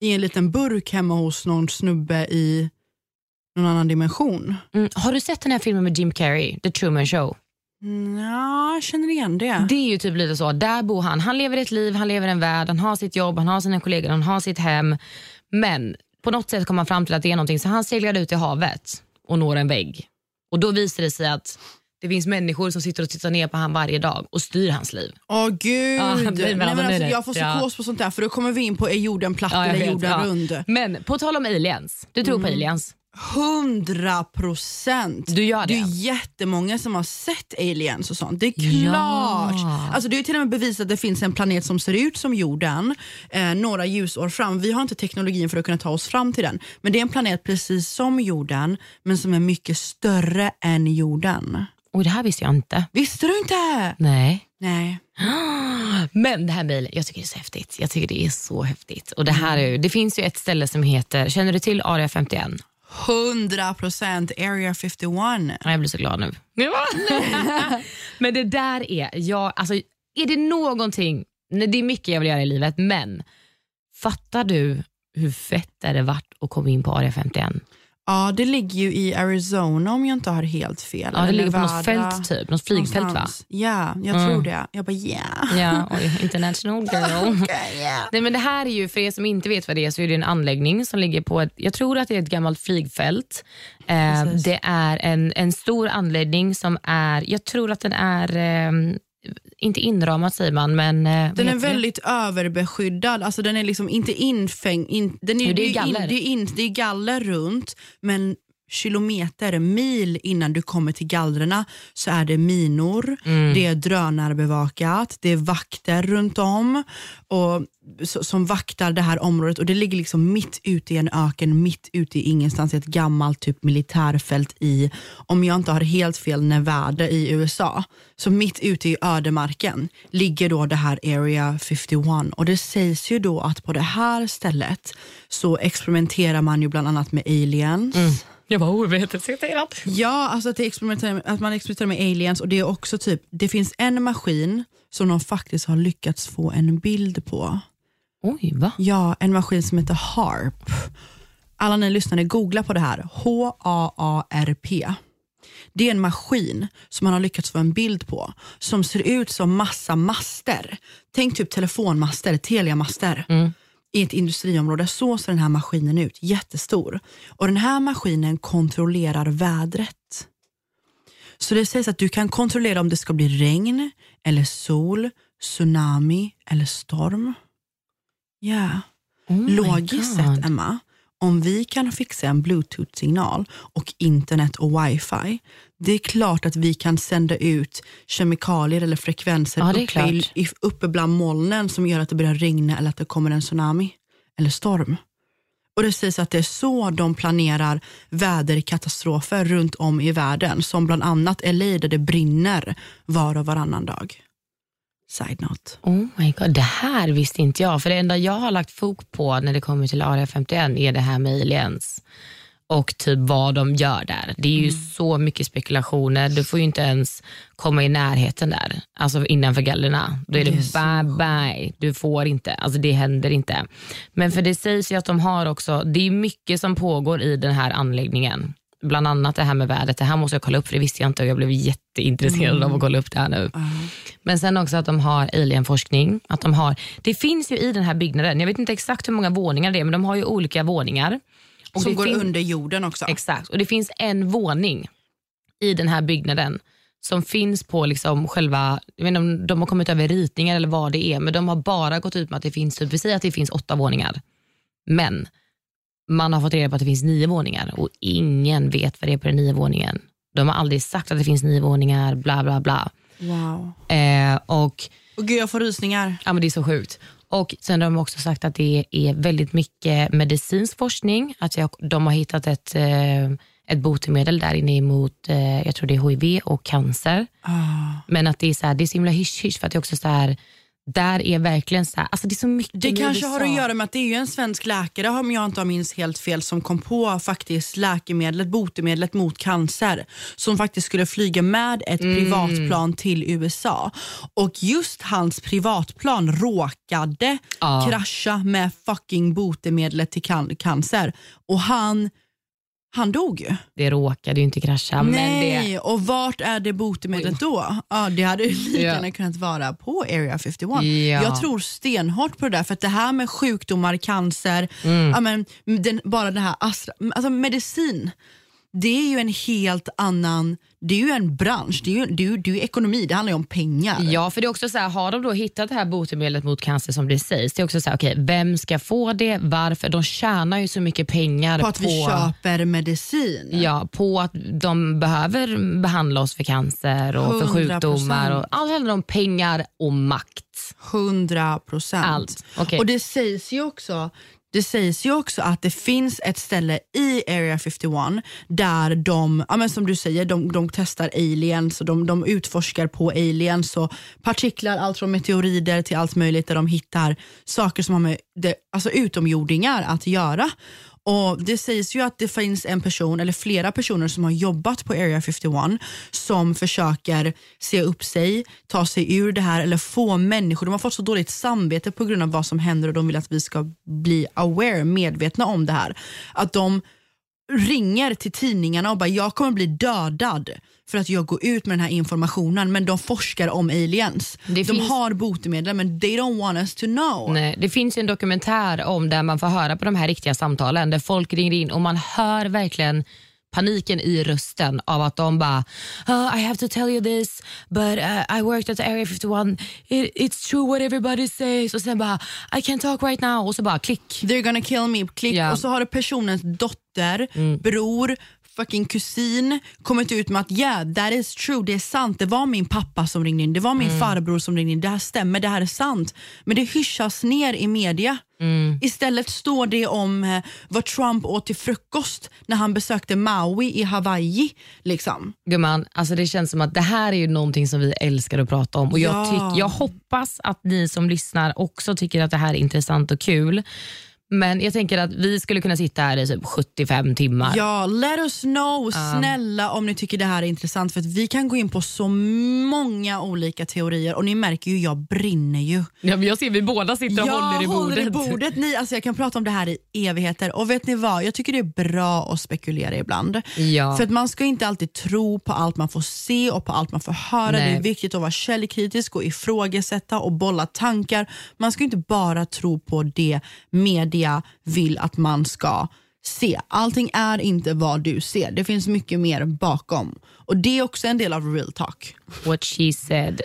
i en liten burk hemma hos någon snubbe i någon annan dimension? mm, har du sett den här filmen med Jim Carrey, The Truman Show? Ja, jag känner igen det. Det är ju typ lite så. Där bor han. Han lever ett liv, han lever en värld, han har sitt jobb, han har sina kollegor, han har sitt hem. Men på något sätt kommer han fram till att det är någonting så han seglar ut i havet och når en vägg. Och då visar det sig att det finns människor som sitter och tittar ner på han varje dag och styr hans liv. Åh gud, Ja, det Nej, men alltså, nu. jag får Ja. psykos på sånt där för då kommer vi in på är jorden platt Ja, eller vet, jorden ja. rund? Men på tal om aliens, du tror på aliens? Hundra procent. Du gör det? Det är jättemånga som har sett aliens och sånt. Det är klart. Ja. Alltså, det är till och med bevisat att det finns en planet som ser ut som jorden eh, några ljusår fram. Vi har inte teknologin för att kunna ta oss fram till den. Men det är en planet precis som jorden, men som är mycket större än jorden. Och det här visste jag inte. Visste du inte? Nej. Nej. Men det här mejlet, jag tycker det är så häftigt. Jag tycker det är så häftigt. Och det, här är, det finns ju ett ställe som heter, känner du till Area 51? 100 procent Area 51. Ja, Jag blir så glad nu. men det där är, jag, alltså, är det någonting, nej, det är mycket jag vill göra i livet, men fattar du hur fett är det varit att komma in på Area 51? Ja, det ligger ju i Arizona om jag inte har helt fel. Ja, det ligger på något fält typ, något flygfält va? Ja, jag tror det. Jag bara yeah. Ja, oj, international girl. Okay, yeah. Nej, men det här är ju, för er som inte vet vad det är, så är det en anläggning som ligger på ett, jag tror att det är ett gammalt flygfält. Eh, det är en, en stor anläggning som är, jag tror att den är, eh, inte inramad säger man, men... Eh, Den är heter det? väldigt överbeskyddad, alltså den är liksom inte infängd. In, den är, Jo, det är ju galler. In, det, är in, det är galler runt, men kilometer, mil innan du kommer till gallrarna så är det minor, Mm. det är drönarbevakat, det är vakter runt om och, så, som vaktar det här området och det ligger liksom mitt ute i en öken, mitt ute i ingenstans i ett gammalt typ militärfält i, om jag inte har helt fel, Nevada i USA. Så mitt ute i ödemarken ligger då det här Area 51 och det sägs ju då att på det här stället så experimenterar man ju bland annat med aliens. Jag var ovetciterad. Ja, alltså att, det experimenterar, att man experimenterar med aliens och det är också typ, det finns en maskin som de faktiskt har lyckats få en bild på. Oj, va? Ja, en maskin som heter HARP. Alla ni lyssnare, googla på det här. H-A-A-R-P. Det är en maskin som man har lyckats få en bild på som ser ut som massa master. Tänk typ telefonmaster, Telia-master i ett industriområde. Så ser den här maskinen ut, jättestor. Och den här maskinen kontrollerar vädret. Så det sägs att du kan kontrollera om det ska bli regn, eller sol, tsunami eller storm. Ja. Oh my Logiskt sett, Emma, om vi kan fixa en bluetooth-signal och internet och wifi, det är klart att vi kan sända ut kemikalier eller frekvenser Ja, uppe, i, uppe bland molnen som gör att det börjar regna eller att det kommer en tsunami eller storm. Och Det sägs att det är så de planerar väderkatastrofer runt om i världen, som bland annat LA där det brinner var och varannan dag. Side note. Oh my god, det här visste inte jag. För det enda jag har lagt fok på när det kommer till Area 51 är det här med aliens. Och typ vad de gör där. Det är ju så mycket spekulationer. Du får ju inte ens komma i närheten där. Alltså innanför gallerna. Då är det, Det är bye bye. Du får inte. Alltså det händer inte. Men för det sägs ju att de har också, det är mycket som pågår i den här anläggningen. Bland annat det här med vädret. Det här måste jag kolla upp för det visste jag inte och jag blev jätteintresserad av att kolla upp det här nu. Men sen också att de har alienforskning. Att de har, det finns ju i den här byggnaden, jag vet inte exakt hur många våningar det är, men de har ju olika våningar. Och Som går under jorden också. Exakt, och det finns en våning i den här byggnaden som finns på liksom själva, jag vet inte om de har kommit över ritningar eller vad det är, men de har bara gått ut med att det finns, typ, vi säger att det finns åtta våningar. Men man har fått reda på att det finns nio våningar och ingen vet vad det är på den nio våningen. De har aldrig sagt att det finns nio våningar, bla bla bla. Wow. Eh, och Och gud, jag får rysningar. Ja, men det är så sjukt. Och Sen har de också sagt att det är väldigt mycket medicinsk forskning. Att jag, de har hittat ett, eh, ett botemedel där inne emot eh, jag tror det är HIV och cancer. Ah. Men att det är så, här, det är så himla hysch-hysch för att det är också så här, där är verkligen så här, alltså det är så mycket Det kanske har att göra med att det är ju en svensk läkare, om jag inte minns helt fel, som kom på faktiskt läkemedlet, botemedlet mot cancer. Som faktiskt skulle flyga med ett Mm. privatplan till USA. Och just hans privatplan råkade Ja. krascha med fucking botemedlet till can- cancer. Och han, han dog ju. Det råkade ju inte krascha. Men Nej, det, och vart är det botemedlet då? Ja, det hade ju lika Ja. gärna kunnat vara på Area 51. Ja. Jag tror stenhårt på det där, för att det här med sjukdomar, cancer, Mm. ja, men, den, bara det här astra, alltså medicin. Det är ju en helt annan, det är ju en bransch, det är ju, det är ju, det är ju ekonomi, det handlar ju om pengar. Ja, för det är också så här, har de då hittat det här botemedlet mot cancer som det sägs, det är också så här, okej, vem ska få det, varför? De tjänar ju så mycket pengar på att vi köper medicin. Ja, på att de behöver behandla oss för cancer och för 100%. sjukdomar. Och allt handlar om pengar och makt. 100 procent. Okej. Och det sägs ju också det sägs ju också att det finns ett ställe i Area 51 där de, ja men som du säger, de, de testar aliens och de, de utforskar på aliens och partiklar, allt från meteorider till allt möjligt där de hittar saker som har med det, alltså utomjordingar att göra. Och Det sägs ju att det finns en person eller flera personer som har jobbat på Area 51 som försöker se upp sig, ta sig ur det här eller få människor, de har fått så dåligt samvete på grund av vad som händer och de vill att vi ska bli aware, medvetna om det här. Att de ringer till tidningarna och bara jag kommer bli dödad för att jag går ut med den här informationen men de forskar om aliens. Det de finns- har botemedel men they don't want us to know. Nej, det finns en dokumentär om där man får höra på de här riktiga samtalen där folk ringer in och man hör verkligen paniken i rösten av att de bara "Oh, I have to tell you this but uh, I worked at the area 51 It, it's true what everybody says och sen bara I can't talk right now och så bara klick. They're gonna kill me, klick. Ja. Och så har det personens dotter, Mm. bror, fucking kusin kommit ut med att yeah that is true, det är sant. Det var min pappa som ringde in, det var min Mm. farbror som ringde in. Det här stämmer, det här är sant. Men det hyschas ner i media. Mm. Istället står det om eh, vad Trump åt till frukost när han besökte Maui i Hawaii. Liksom. Gumman, alltså det känns som att det här är ju någonting som vi älskar att prata om och jag, Ja. jag hoppas att ni som lyssnar också tycker att det här är intressant och kul. Men jag tänker att vi skulle kunna sitta här i typ 75 timmar. Ja, let us know snälla om ni tycker det här är intressant för att vi kan gå in på så många olika teorier och ni märker ju jag brinner ju. Ja, men jag ser vi båda sitter och jag håller i bordet. håller i bordet. Ni, alltså jag kan prata om det här i evigheter och vet ni vad, jag tycker det är bra att spekulera ibland. Ja. För att man ska inte alltid tro på allt man får se och på allt man får höra. Nej. Det är viktigt att vara källkritisk och ifrågasätta och bolla tankar. Man ska inte bara tro på det media vill att man ska se. Allting är inte vad du ser. Det finns mycket mer bakom. Och det är också en del av real talk. What she said.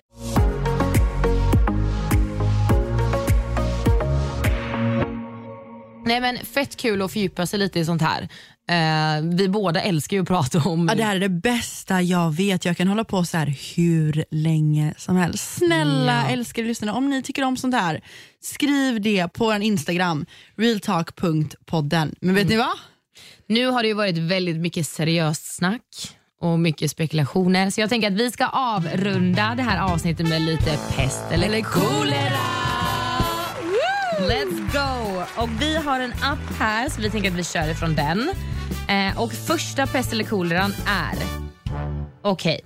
Nej men Fett kul att fördjupa sig lite i sånt här. Eh, vi båda älskar ju att prata om... Ja, det här är det bästa jag vet. Jag kan hålla på så här hur länge som helst. Snälla Ja. älskade lyssnare, om ni tycker om sånt här, skriv det på en Instagram, realtalk.podden. Men vet ni vad? Nu har det ju varit väldigt mycket seriöst snack och mycket spekulationer så jag tänker att vi ska avrunda det här avsnittet med lite pest eller kolera. Let's go! Och Vi har en app här så vi tänker att vi kör ifrån den. Eh, och Första pest eller koleran är... Okej.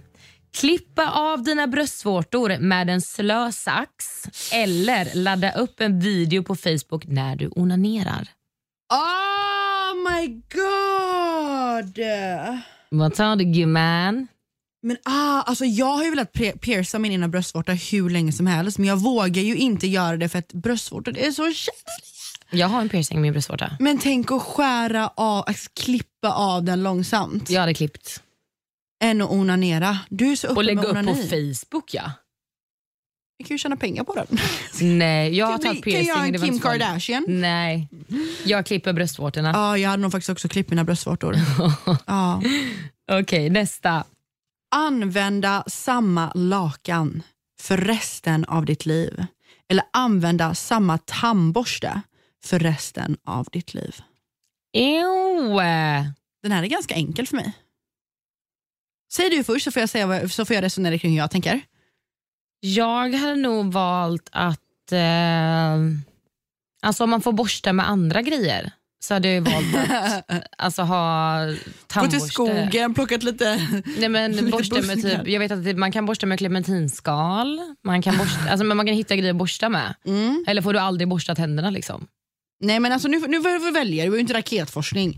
Klippa av dina bröstvårtor med en slö sax eller ladda upp en video på Facebook när du onanerar. Oh my god! Vad tar du gumman? Men ah, alltså jag har ju velat pierca min ena bröstvårta hur länge som helst men jag vågar ju inte göra det för att bröstvårtor är så känsliga. Jag har en piercing i min bröstvårta. Men tänk att skära av, alltså klippa av den långsamt. Jag hade klippt. Än att onanera. Du är så uppe Och lägga upp på. Facebook ja. Vi kan ju tjäna pengar på den. Nej, jag har Kan tagit kan piercing. jag ha en Kim. Kardashian? Nej, jag klipper bröstvårtorna. Ja, jag hade nog faktiskt också klippt mina bröstvårtor. ja. Okej, nästa. Använda samma lakan för resten av ditt liv. Eller använda samma tandborste för resten av ditt liv. Ew. Den här är ganska enkel för mig. Säg du först så får jag, säga, så får jag resonera kring hur jag tänker. Jag hade nog valt att... Eh, alltså om man får borsta med andra grejer så hade jag valt att alltså, ha Gå tandborste. till skogen, plockat lite... Nej, men Lite borsta med typ, jag vet att det, man kan borsta med clementinskal, man kan, borsta, alltså, men man kan hitta grejer att borsta med. Mm. Eller får du aldrig borsta tänderna? Liksom? Nej men alltså nu, nu får du välja, det var ju inte raketforskning.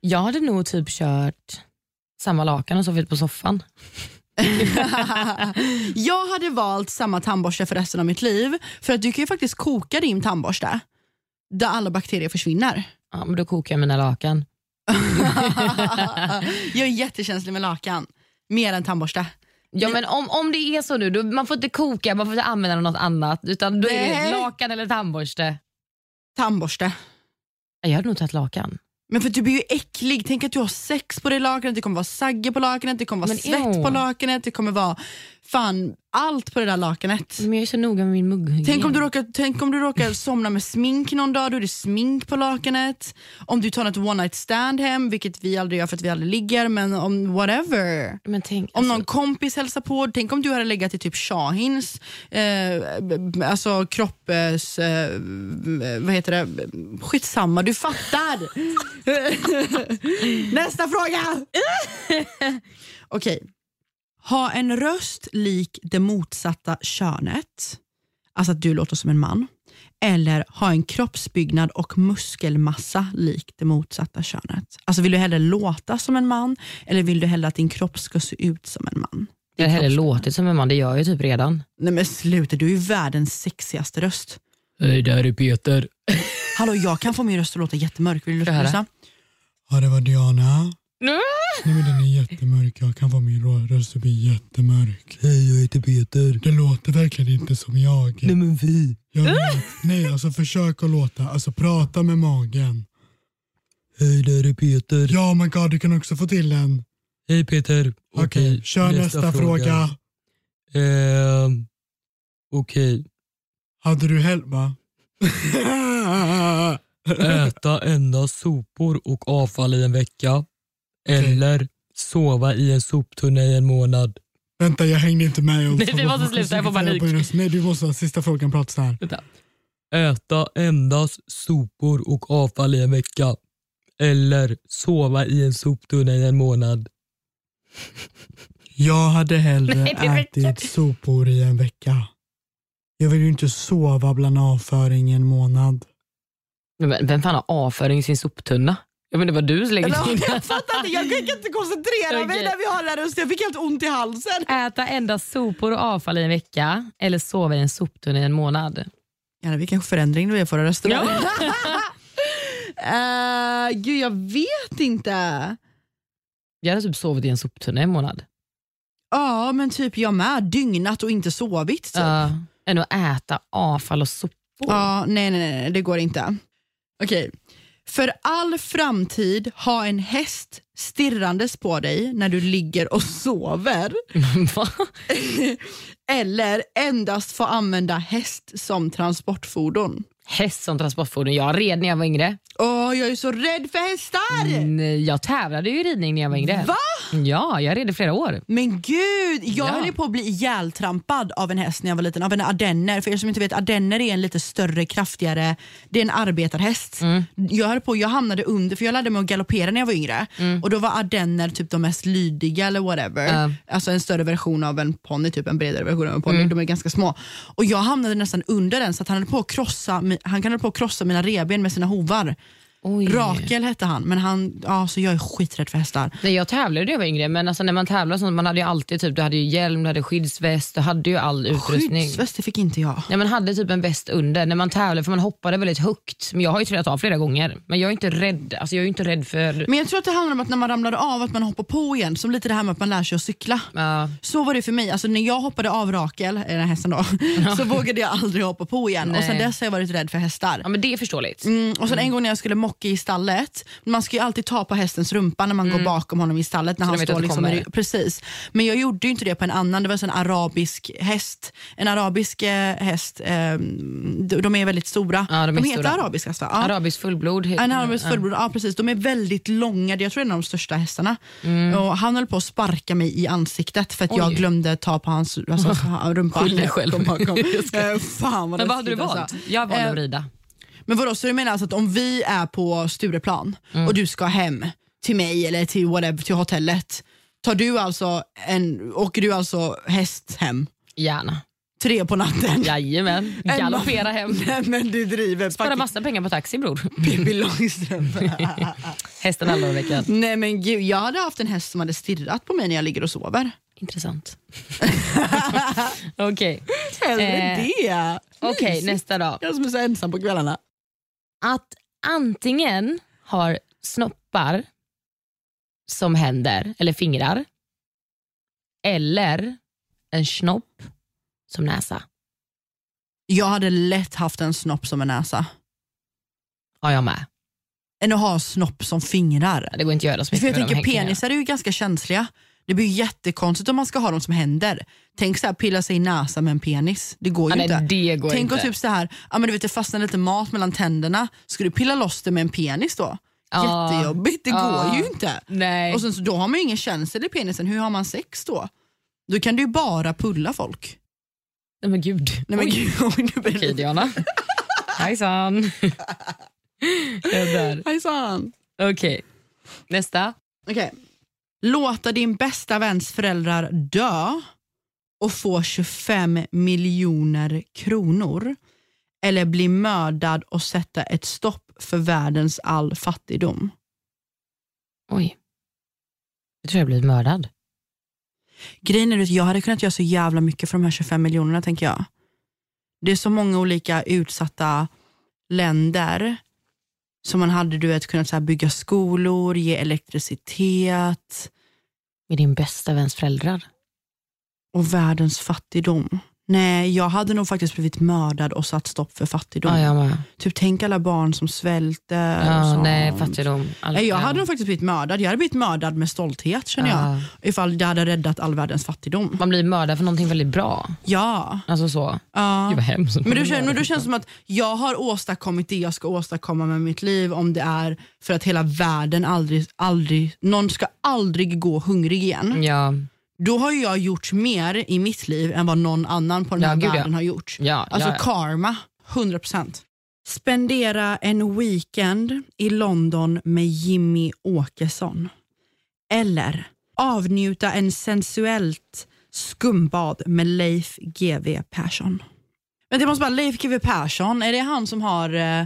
Jag hade nog typ kört samma lakan och sovit på soffan. jag hade valt samma tandborste för resten av mitt liv. För att du kan ju faktiskt koka din tandborste där alla bakterier försvinner. Ja, men då kokar jag mina lakan. jag är jättekänslig med lakan. Mer än tandborste. Ja, men om, om det är så nu, då, man får inte koka, man får inte använda något annat. Utan då är det lakan eller tandborste. Tandborste. Jag hade nog tagit lakan. Men för du blir ju äcklig. Tänk att du har sex på det lakanet, det kommer vara sagge på lakanet, det kommer vara Men svett ew. på lakanet, det kommer vara fan allt på det där lakanet. Men jag är så noga med min mugghygien. Tänk om, du råkar, tänk om du råkar somna med smink någon dag, då är det smink på lakanet. Om du tar ett one night stand hem, vilket vi aldrig gör för att vi aldrig ligger, men om whatever. Men tänk, Om någon kompis hälsar på, tänk om du hade legat i typ Shahins, eh, alltså kroppes, eh, vad heter det, skitsamma du fattar. Nästa fråga! Okej. Ha en röst lik det motsatta könet, alltså att du låter som en man. Eller ha en kroppsbyggnad och muskelmassa lik det motsatta könet. Alltså Vill du hellre låta som en man eller vill du hellre att din kropp ska se ut som en man? jag hade hellre låtit som en man, det gör jag ju typ redan. Nej men sluta, du är ju världens sexigaste röst. Hej, där är Peter. Hallå, jag kan få min röst att låta jättemörk. Vill du lyssna? Ja, det var Diana. Nej men den är jättemörk, jag kan få min rö- röst att bli jättemörk. Hej, jag heter Peter. Det låter verkligen inte som jag. Nej men vi. Jag vet. Nej, alltså försök att låta, alltså prata med magen. Hej, där är Peter. Ja, my god, du kan också få till en. Hej Peter. Okej, kör nästa, fråga. Ehm, Okej, Hade du help va? äta endast sopor och avfall i en vecka. Eller sova i en soptunna i en månad. Vänta, jag hängde inte med. Nej, vi måste sluta, jag får panik. Nej, du måste sista frågan, prata så här. Äta endast sopor och avfall i en vecka. Eller sova i en soptunna i en månad. Jag hade hellre Nej, ätit sopor i en vecka. Jag vill ju inte sova bland avföring i en månad. Men vem fan har avföring i sin soptunna? Jag menar, det var du som lägger jag fattar inte, jag kan inte koncentrera mig när vi har den här rösten. Jag fick helt ont i halsen. Äta endast sopor och avfall i en vecka eller sova i en soptunna i en månad. Ja, vilken förändring det är för rösten. Ja. uh, gud, jag vet inte. Jag hade typ sovit i en soptunna i en månad. Ja, men typ jag med. Dygnat och inte sovit. Typ. Uh, än att äta avfall och sopor. Ja, nej, nej, nej, det går inte. Okej. För all framtid ha en häst stirrandes på dig när du ligger och sover. Eller endast få använda häst som transportfordon. Häst som transportfordon. Jag red när jag var yngre. Åh, jag är så rädd för hästar! Nej, Jag tävlade ju i ridning när jag var yngre. Va? Ja, jag red i flera år. Men gud, jag Ja. höll ju på att bli ihjältrampad av en häst när jag var liten, av en ardenner. För er som inte vet, ardenner är en lite större, kraftigare, det är en arbetarhäst. Mm. Jag, höll på, jag hamnade under, för jag lärde mig att galoppera när jag var yngre. Och då var ardenner typ de mest lydiga eller whatever. Mm. Ja. Alltså en större version av en ponny, typ en bredare version av en ponny. Mm. De är ganska små. Och jag hamnade nästan under den så att han höll på att krossa, han kan hålla på att krossa mina revben med sina hovar. Oj. Rakel hette han, men han, ja, så jag är skiträdd för hästar. Nej, jag tävlade när jag var yngre, men alltså, när man tävlar sånt, man hade ju alltid typ, du hade ju hjälm, du hade skyddsväst, du hade ju all utrustning. Skyddsväst det fick inte jag. Ja, man hade typ en väst under när man tävlade för man hoppade väldigt högt. Men jag har ju trillat av flera gånger. Men jag är inte rädd. Alltså, jag är inte rädd för... Men jag tror att det handlar om att när man ramlade av att man hoppar på igen, som lite det här med att man lär sig att cykla. Ja. Så var det för mig. Alltså, när jag hoppade av Rakel, eh, den här hästen då, så vågade jag aldrig hoppa på igen. Nej. Och sen dess har jag varit rädd för hästar. ja, men det är förståeligt. Mm, och sen en gång när jag skulle mocka i stallet, man ska ju alltid ta på hästens rumpa när man går bakom honom i stallet. När Mm. Så han de står liksom kommer. precis. Men jag gjorde ju inte det på en annan, det var en arabisk häst. En arabisk eh, häst, eh, de, de är väldigt stora. Ja, de är heter stora. arabiska va? Ja. Arabisk fullblod. Ja, En arabisk fullblod, ja precis. De är väldigt långa, jag tror det är en av de största hästarna. Och han höll på att sparka mig i ansiktet för att jag Mm. Oj. glömde ta på hans alltså, rumpa. Skyll dig själv. Kom bakom. Eh, Fan vad Men vad hade du valt? alltså. Jag valde Eh, att rida. Men vadå, så du menar alltså att om vi är på Stureplan Mm. och du ska hem till mig eller till whatever, till hotellet. Tar du alltså en, åker du alltså häst hem? Gärna. Tre på natten? Jajamän. Galoppera hem. Nej men du driver. Spara massa pengar på taxi bror. Pippi Långstrump. Hästen alla veckan. Nej men gud, jag hade haft en häst som hade stirrat på mig när jag ligger och sover. Intressant. Okej, Hellre Eh, det. Okej, nästa då. Jag som är så ensam på kvällarna. Att antingen har snoppar som händer eller fingrar. Eller en snopp som näsa. Jag hade lätt haft en snopp som en näsa. Ja, jag med. Än att ha snopp som fingrar. Det går inte att göra så mycket För jag med de tänker hängningarna. penisar är ju ganska känsliga. Det blir jättekonstigt om man ska ha dem som händer. Tänk så här, pilla sig i näsan med en penis. Det går ju Ja, nej, inte. det går Tänk inte. och typ så här, ja, men du vet, det fastnar lite mat mellan tänderna. Ska du pilla loss det med en penis då? Jättejobbigt, det Ja. går ju inte. Nej. Och sen, så, då har man ju ingen känsel i penisen, hur har man sex då? Då kan du ju bara pulla folk. Nej men gud. Nej, men Oj. gud, oj, nu blir Okej. Diana. Hejsan. Hejsan. Okej, nästa. Okej. Låta din bästa väns föräldrar dö och få 25 miljoner kronor. Eller bli mördad och sätta ett stopp för världens all fattigdom. Oj. Jag tror jag blivit mördad. Grejen är att jag hade kunnat göra så jävla mycket för de här 25 miljonerna tänker jag. Det är så många olika utsatta länder som man hade du vet, kunnat så här, bygga skolor, ge elektricitet Med din bästa väns föräldrar. och världens fattigdom. Nej, jag hade nog faktiskt blivit mördad och satt stopp för fattigdom. Ja, jag. Typ tänk alla barn som svälter. och Ja, sånt. nej, fattigdom. Allt- Nej, jag ja. hade nog faktiskt blivit mördad. Jag hade blivit mördad med stolthet känner jag. Ja. Ifall jag hade räddat all världens fattigdom. Man blir mördad för någonting väldigt bra. Ja. Alltså så. ja. Gud vad hemskt. Men då, känns, men då känns det som att jag har åstadkommit det jag ska åstadkomma med mitt liv om det är för att hela världen aldrig, aldrig, någon ska aldrig gå hungrig igen. Ja, Då har ju jag gjort mer i mitt liv än vad någon annan på den Ja, här gud, ja. världen har gjort. ja, Alltså ja, ja. karma, 100%. Spendera en weekend i London med Jimmy Åkesson. Eller avnjuta en sensuellt skumbad med Leif GW Persson. Men det måste bara, Leif GW Persson, är det han som har eh,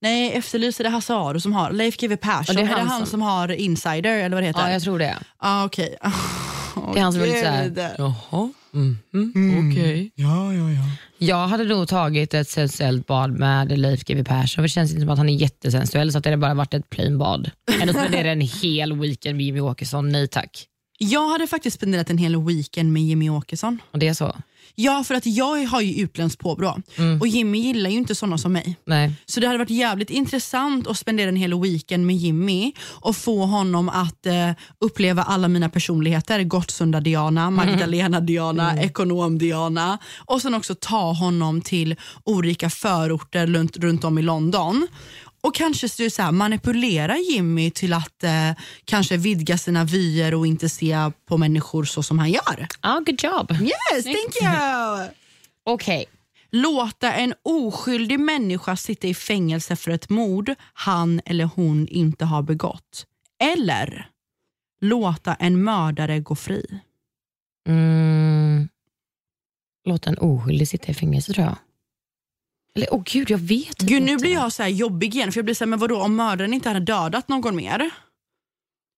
Nej, efterlyser det Hasse Aro som har Leif GW Persson? Ja, är, det är det han som- som har Insider eller vad det heter? ja, jag tror det. Ah, okej. Det är han som är lite såhär, jaha, mhm, Mm. okej. Ja, ja, ja. Jag hade nog tagit ett sensuellt bad med Leif GW Persson, för det känns inte som att han är jättesensuell, så att det hade bara varit ett plain bad. Eller spendera en hel weekend med Jimmy Åkesson, nej tack. Jag hade faktiskt spenderat en hel weekend med Jimmy Åkesson. Och det är så? Ja, för att jag har ju utländskt påbrå Mm. och Jimmy gillar ju inte såna som mig. Nej. Så det hade varit jävligt intressant att spendera en hel weekend med Jimmy och få honom att eh, uppleva alla mina personligheter. Gottsunda Diana, Magdalena Diana, Ekonom Diana. Och sen också ta honom till olika förorter runt, runt om i London. Och kanske så så här, manipulera Jimmy till att eh, kanske vidga sina vyer och inte se på människor så som han gör. Ah, good job. Yes, thank you! Okej. Låta en oskyldig människa sitta i fängelse för ett mord han eller hon inte har begått. Eller låta en mördare gå fri. Mm. Låta en oskyldig sitta i fängelse tror jag. Eller åh gud, jag vet Gud, nu inte. blir jag så här jobbig igen, för jag blir så här, men vadå om mördaren inte hade dödat någon mer?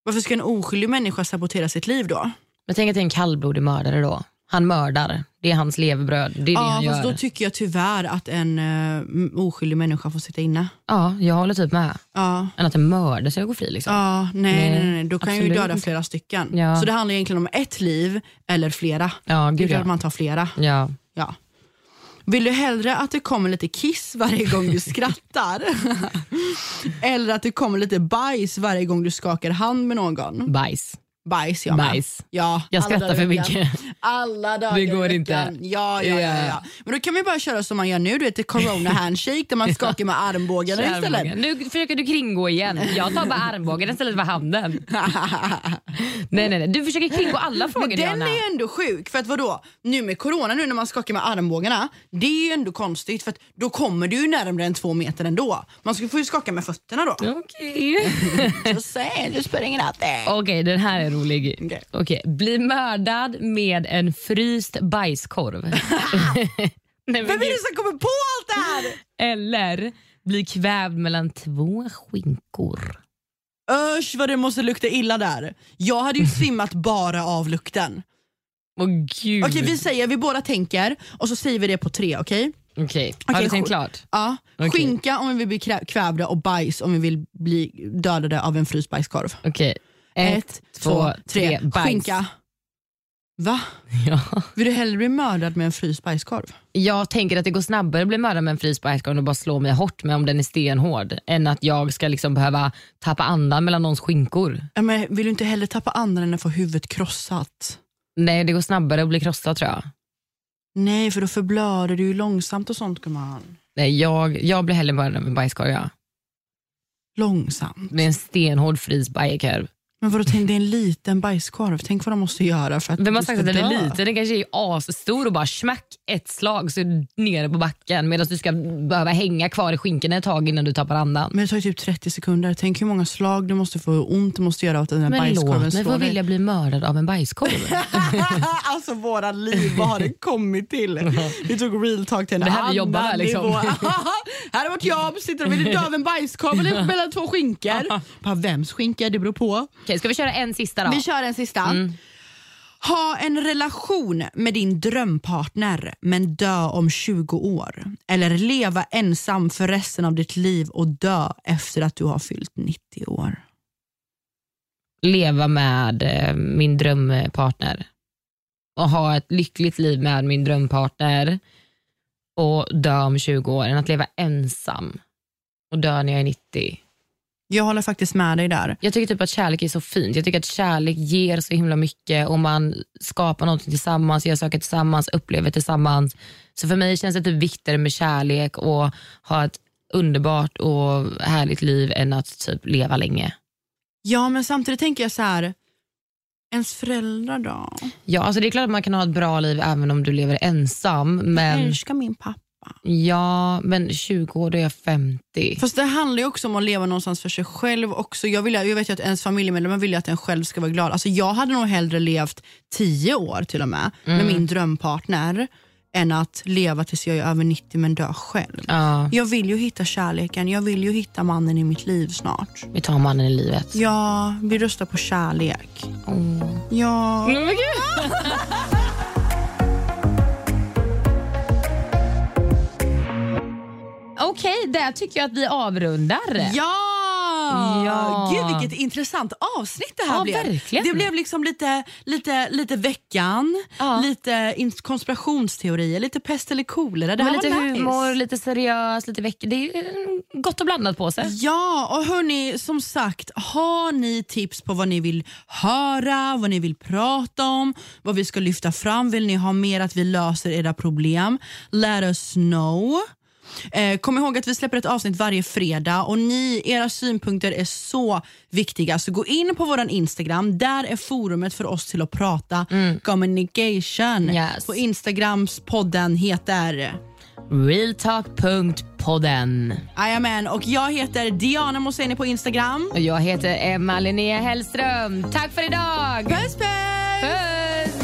Varför ska en oskyldig människa sabotera sitt liv då? Men tänk att det är en kallblodig mördare då. Han mördar, det är hans levebröd. Det är det Ja, han fast gör. då tycker jag tyvärr att en uh, oskyldig människa får sitta inne. Ja, jag håller typ med. Ja. Än att en mördare ska gå fri. Liksom. Ja, nej, Nej, nej, nej, då kan jag ju absolut döda flera stycken. Ja. Så det handlar egentligen om ett liv eller flera. Ja, Det är gud klart ja. man tar flera. ja. Ja. Vill du hellre att det kommer lite kiss varje gång du skrattar? Eller att det kommer lite bajs varje gång du skakar hand med någon? Bajs. Bajs, jag med. Bajs. Ja, Jag skrattar för mycket. Alla dagar Det går inte. Ja, ja, ja, Ja. ja. Men då kan vi bara köra som man gör nu, du vet, corona handshake där man skakar med armbågarna istället. Nu försöker du kringgå igen. Jag tar bara armbågen istället för handen. nej, nej, nej. Du försöker kringgå alla frågor Men den Diana. är ändå sjuk, för att vadå? Nu med corona, nu när man skakar med armbågarna, det är ju ändå konstigt för att då kommer du ju närmare än två meter ändå. Man ska få ju skaka med fötterna då. Okej. Så säg, du spelar ingen. Okej, den här är rolig. Okej. Okej, Bli mördad med en fryst bajskorv. Nej, men Vem är det som kommer på allt det här? Eller bli kvävd mellan två skinkor. Usch vad det måste lukta illa där. Jag hade ju svimmat bara av lukten. Åh gud. Okej vi säger, vi båda tänker och så säger vi det på tre, okej? Okej, har du tänkt klart? Ja. Okej. Skinka om vi vill bli kvävda och bajs om vi vill bli dödade av en fryst bajskorv. Okej. Ett, två, tre. bajs. Skinka. Va? Ja. Vill du hellre bli mördad med en fryst bajskorv? Jag tänker att det går snabbare att bli mördad med en fryst bajskorv och bara slå mig hårt med om den är stenhård än att jag ska liksom behöva tappa andan mellan någons skinkor. Ja, men vill du inte hellre tappa andan än att få huvudet krossat? Nej, det går snabbare att bli krossad tror jag. Nej, för då förblöder du ju långsamt och sånt gumman. Nej, jag, jag blir hellre mördad med bajskorv. Ja. Långsamt. Med en stenhård fryst bajskorv. Men vadå, tänk det är en liten bajskorv. Tänk vad de måste göra för att Vem har du sagt att den är liten? Den kanske är asstor och bara smack ett slag så är du nere på backen medan du ska behöva hänga kvar i skinkorna ett tag innan du tappar andan. Men det tar ju typ 30 sekunder. Tänk hur många slag du måste få, hur ont det måste göra att den här Men bajskorven låt slår få dig. vilja bli mördad av en bajskorv. alltså våra liv, vad har det kommit till? Vi tog real talk till en Det här vi annan jobbar med, liksom. nivå. här är vårt jobb, sitter och vill du dö av en bajskorv mellan två skinkor? Vems skinka, det beror på. Okej, ska vi köra en sista då? Vi kör en sista. Mm. Ha en relation med din drömpartner men dö om 20 år. Eller leva ensam för resten av ditt liv och dö efter att du har fyllt 90 år. Leva med eh, min drömpartner och ha ett lyckligt liv med min drömpartner och dö om 20 år än att leva ensam och dö när jag är 90. Jag håller faktiskt med dig där. Jag tycker typ att kärlek är så fint. Jag tycker att kärlek ger så himla mycket och man skapar någonting tillsammans, gör saker tillsammans, upplever tillsammans. Så för mig känns det typ viktigare med kärlek och ha ett underbart och härligt liv än att typ leva länge. Ja men samtidigt tänker jag så här. ens föräldrar då? Ja, alltså det är klart att man kan ha ett bra liv även om du lever ensam. Jag Men, älskar min pappa. Ja, men 20 år, då är jag 50. Fast det handlar ju också om att leva någonstans för sig själv också. Jag, vill, jag vet ju att ens familjemedlemmar vill att en själv ska vara glad. Alltså jag hade nog hellre levt 10 år till och med med min drömpartner än att leva tills jag är över 90 men dö själv. Ja, Jag vill ju hitta kärleken, jag vill ju hitta mannen i mitt liv snart. vi tar mannen i livet. Ja, vi röstar på kärlek. Åh. Ja. Okej, där tycker jag att vi avrundar. Ja! Ja. Gud vilket intressant avsnitt det här Ja, blev. verkligen. Det blev liksom lite, lite, lite veckan, Ja. lite konspirationsteorier, lite pest eller kolera. Det var lite var nice. humor, lite seriöst, lite veck... Det är eh, gott och blandat på sig. Ja, och hörni, som sagt, har ni tips på vad ni vill höra, vad ni vill prata om, vad vi ska lyfta fram, vill ni ha mer att vi löser era problem? Let us know. Eh, kom ihåg att vi släpper ett avsnitt varje fredag och ni, era synpunkter är så viktiga. Så gå in på vår Instagram, där är forumet för oss till att prata communication. Yes. På Instagrams podden heter Realtalk.podden. Jajamän, och jag heter Diana Moseni på Instagram. Och jag heter Emma Linnea Hellström. Tack för idag! Puss puss! Puss!